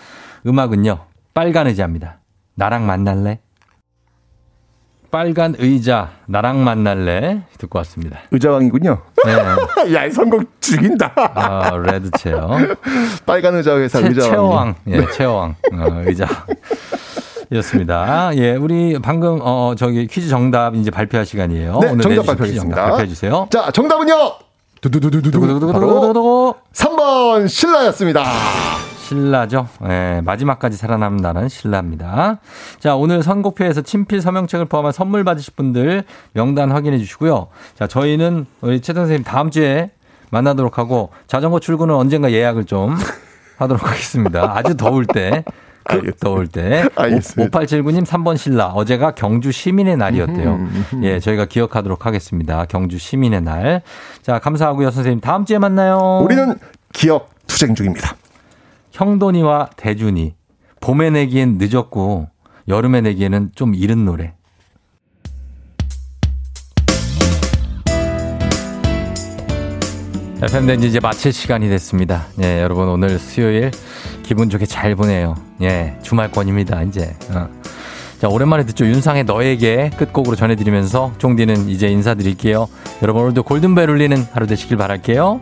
음악은요. 빨간 의자입니다. 나랑 만날래? 빨간 의자 나랑 만날래 듣고 왔습니다. 의자왕이군요. 네. 야, 이 선곡 죽인다. 아, 레드 체어. 빨간 의자 회사 최, 의자왕. 최어왕. 예, 최어왕. 어, 의자. 이었습니다. 예, 우리 방금 어 저기 퀴즈 정답 이제 발표할 시간이에요. 네, 오늘 정답 발표하겠습니다. 발표해 주세요. 자, 정답은요. 두두두두두두. 바로 3번 신라였습니다. 신라죠. 예, 마지막까지 살아남은 나라는 신라입니다. 자, 오늘 선곡표에서 친필 서명책을 포함한 선물 받으실 분들 명단 확인해 주시고요. 자, 저희는 우리 최 선생님 다음 주에 만나도록 하고 자전거 출근은 언젠가 예약을 좀 하도록 하겠습니다. 아주 더울 때. 극 더울 때. 5879님 3번 신라. 어제가 경주 시민의 날이었대요. 예, 저희가 기억하도록 하겠습니다. 경주 시민의 날. 자, 감사하고요, 선생님. 다음 주에 만나요. 우리는 기억 투쟁 중입니다. 형돈이와 대준이 봄에 내기엔 늦었고 여름에 내기에는 좀 이른 노래. FM 댄지 이제 마칠 시간이 됐습니다. 예, 여러분 오늘 수요일 기분 좋게 잘 보내요. 예, 주말권입니다, 이제. 어. 자, 오랜만에 듣죠. 윤상의 너에게 끝곡으로 전해드리면서 쫑디는 이제 인사드릴게요. 여러분 오늘도 골든벨 울리는 하루 되시길 바랄게요.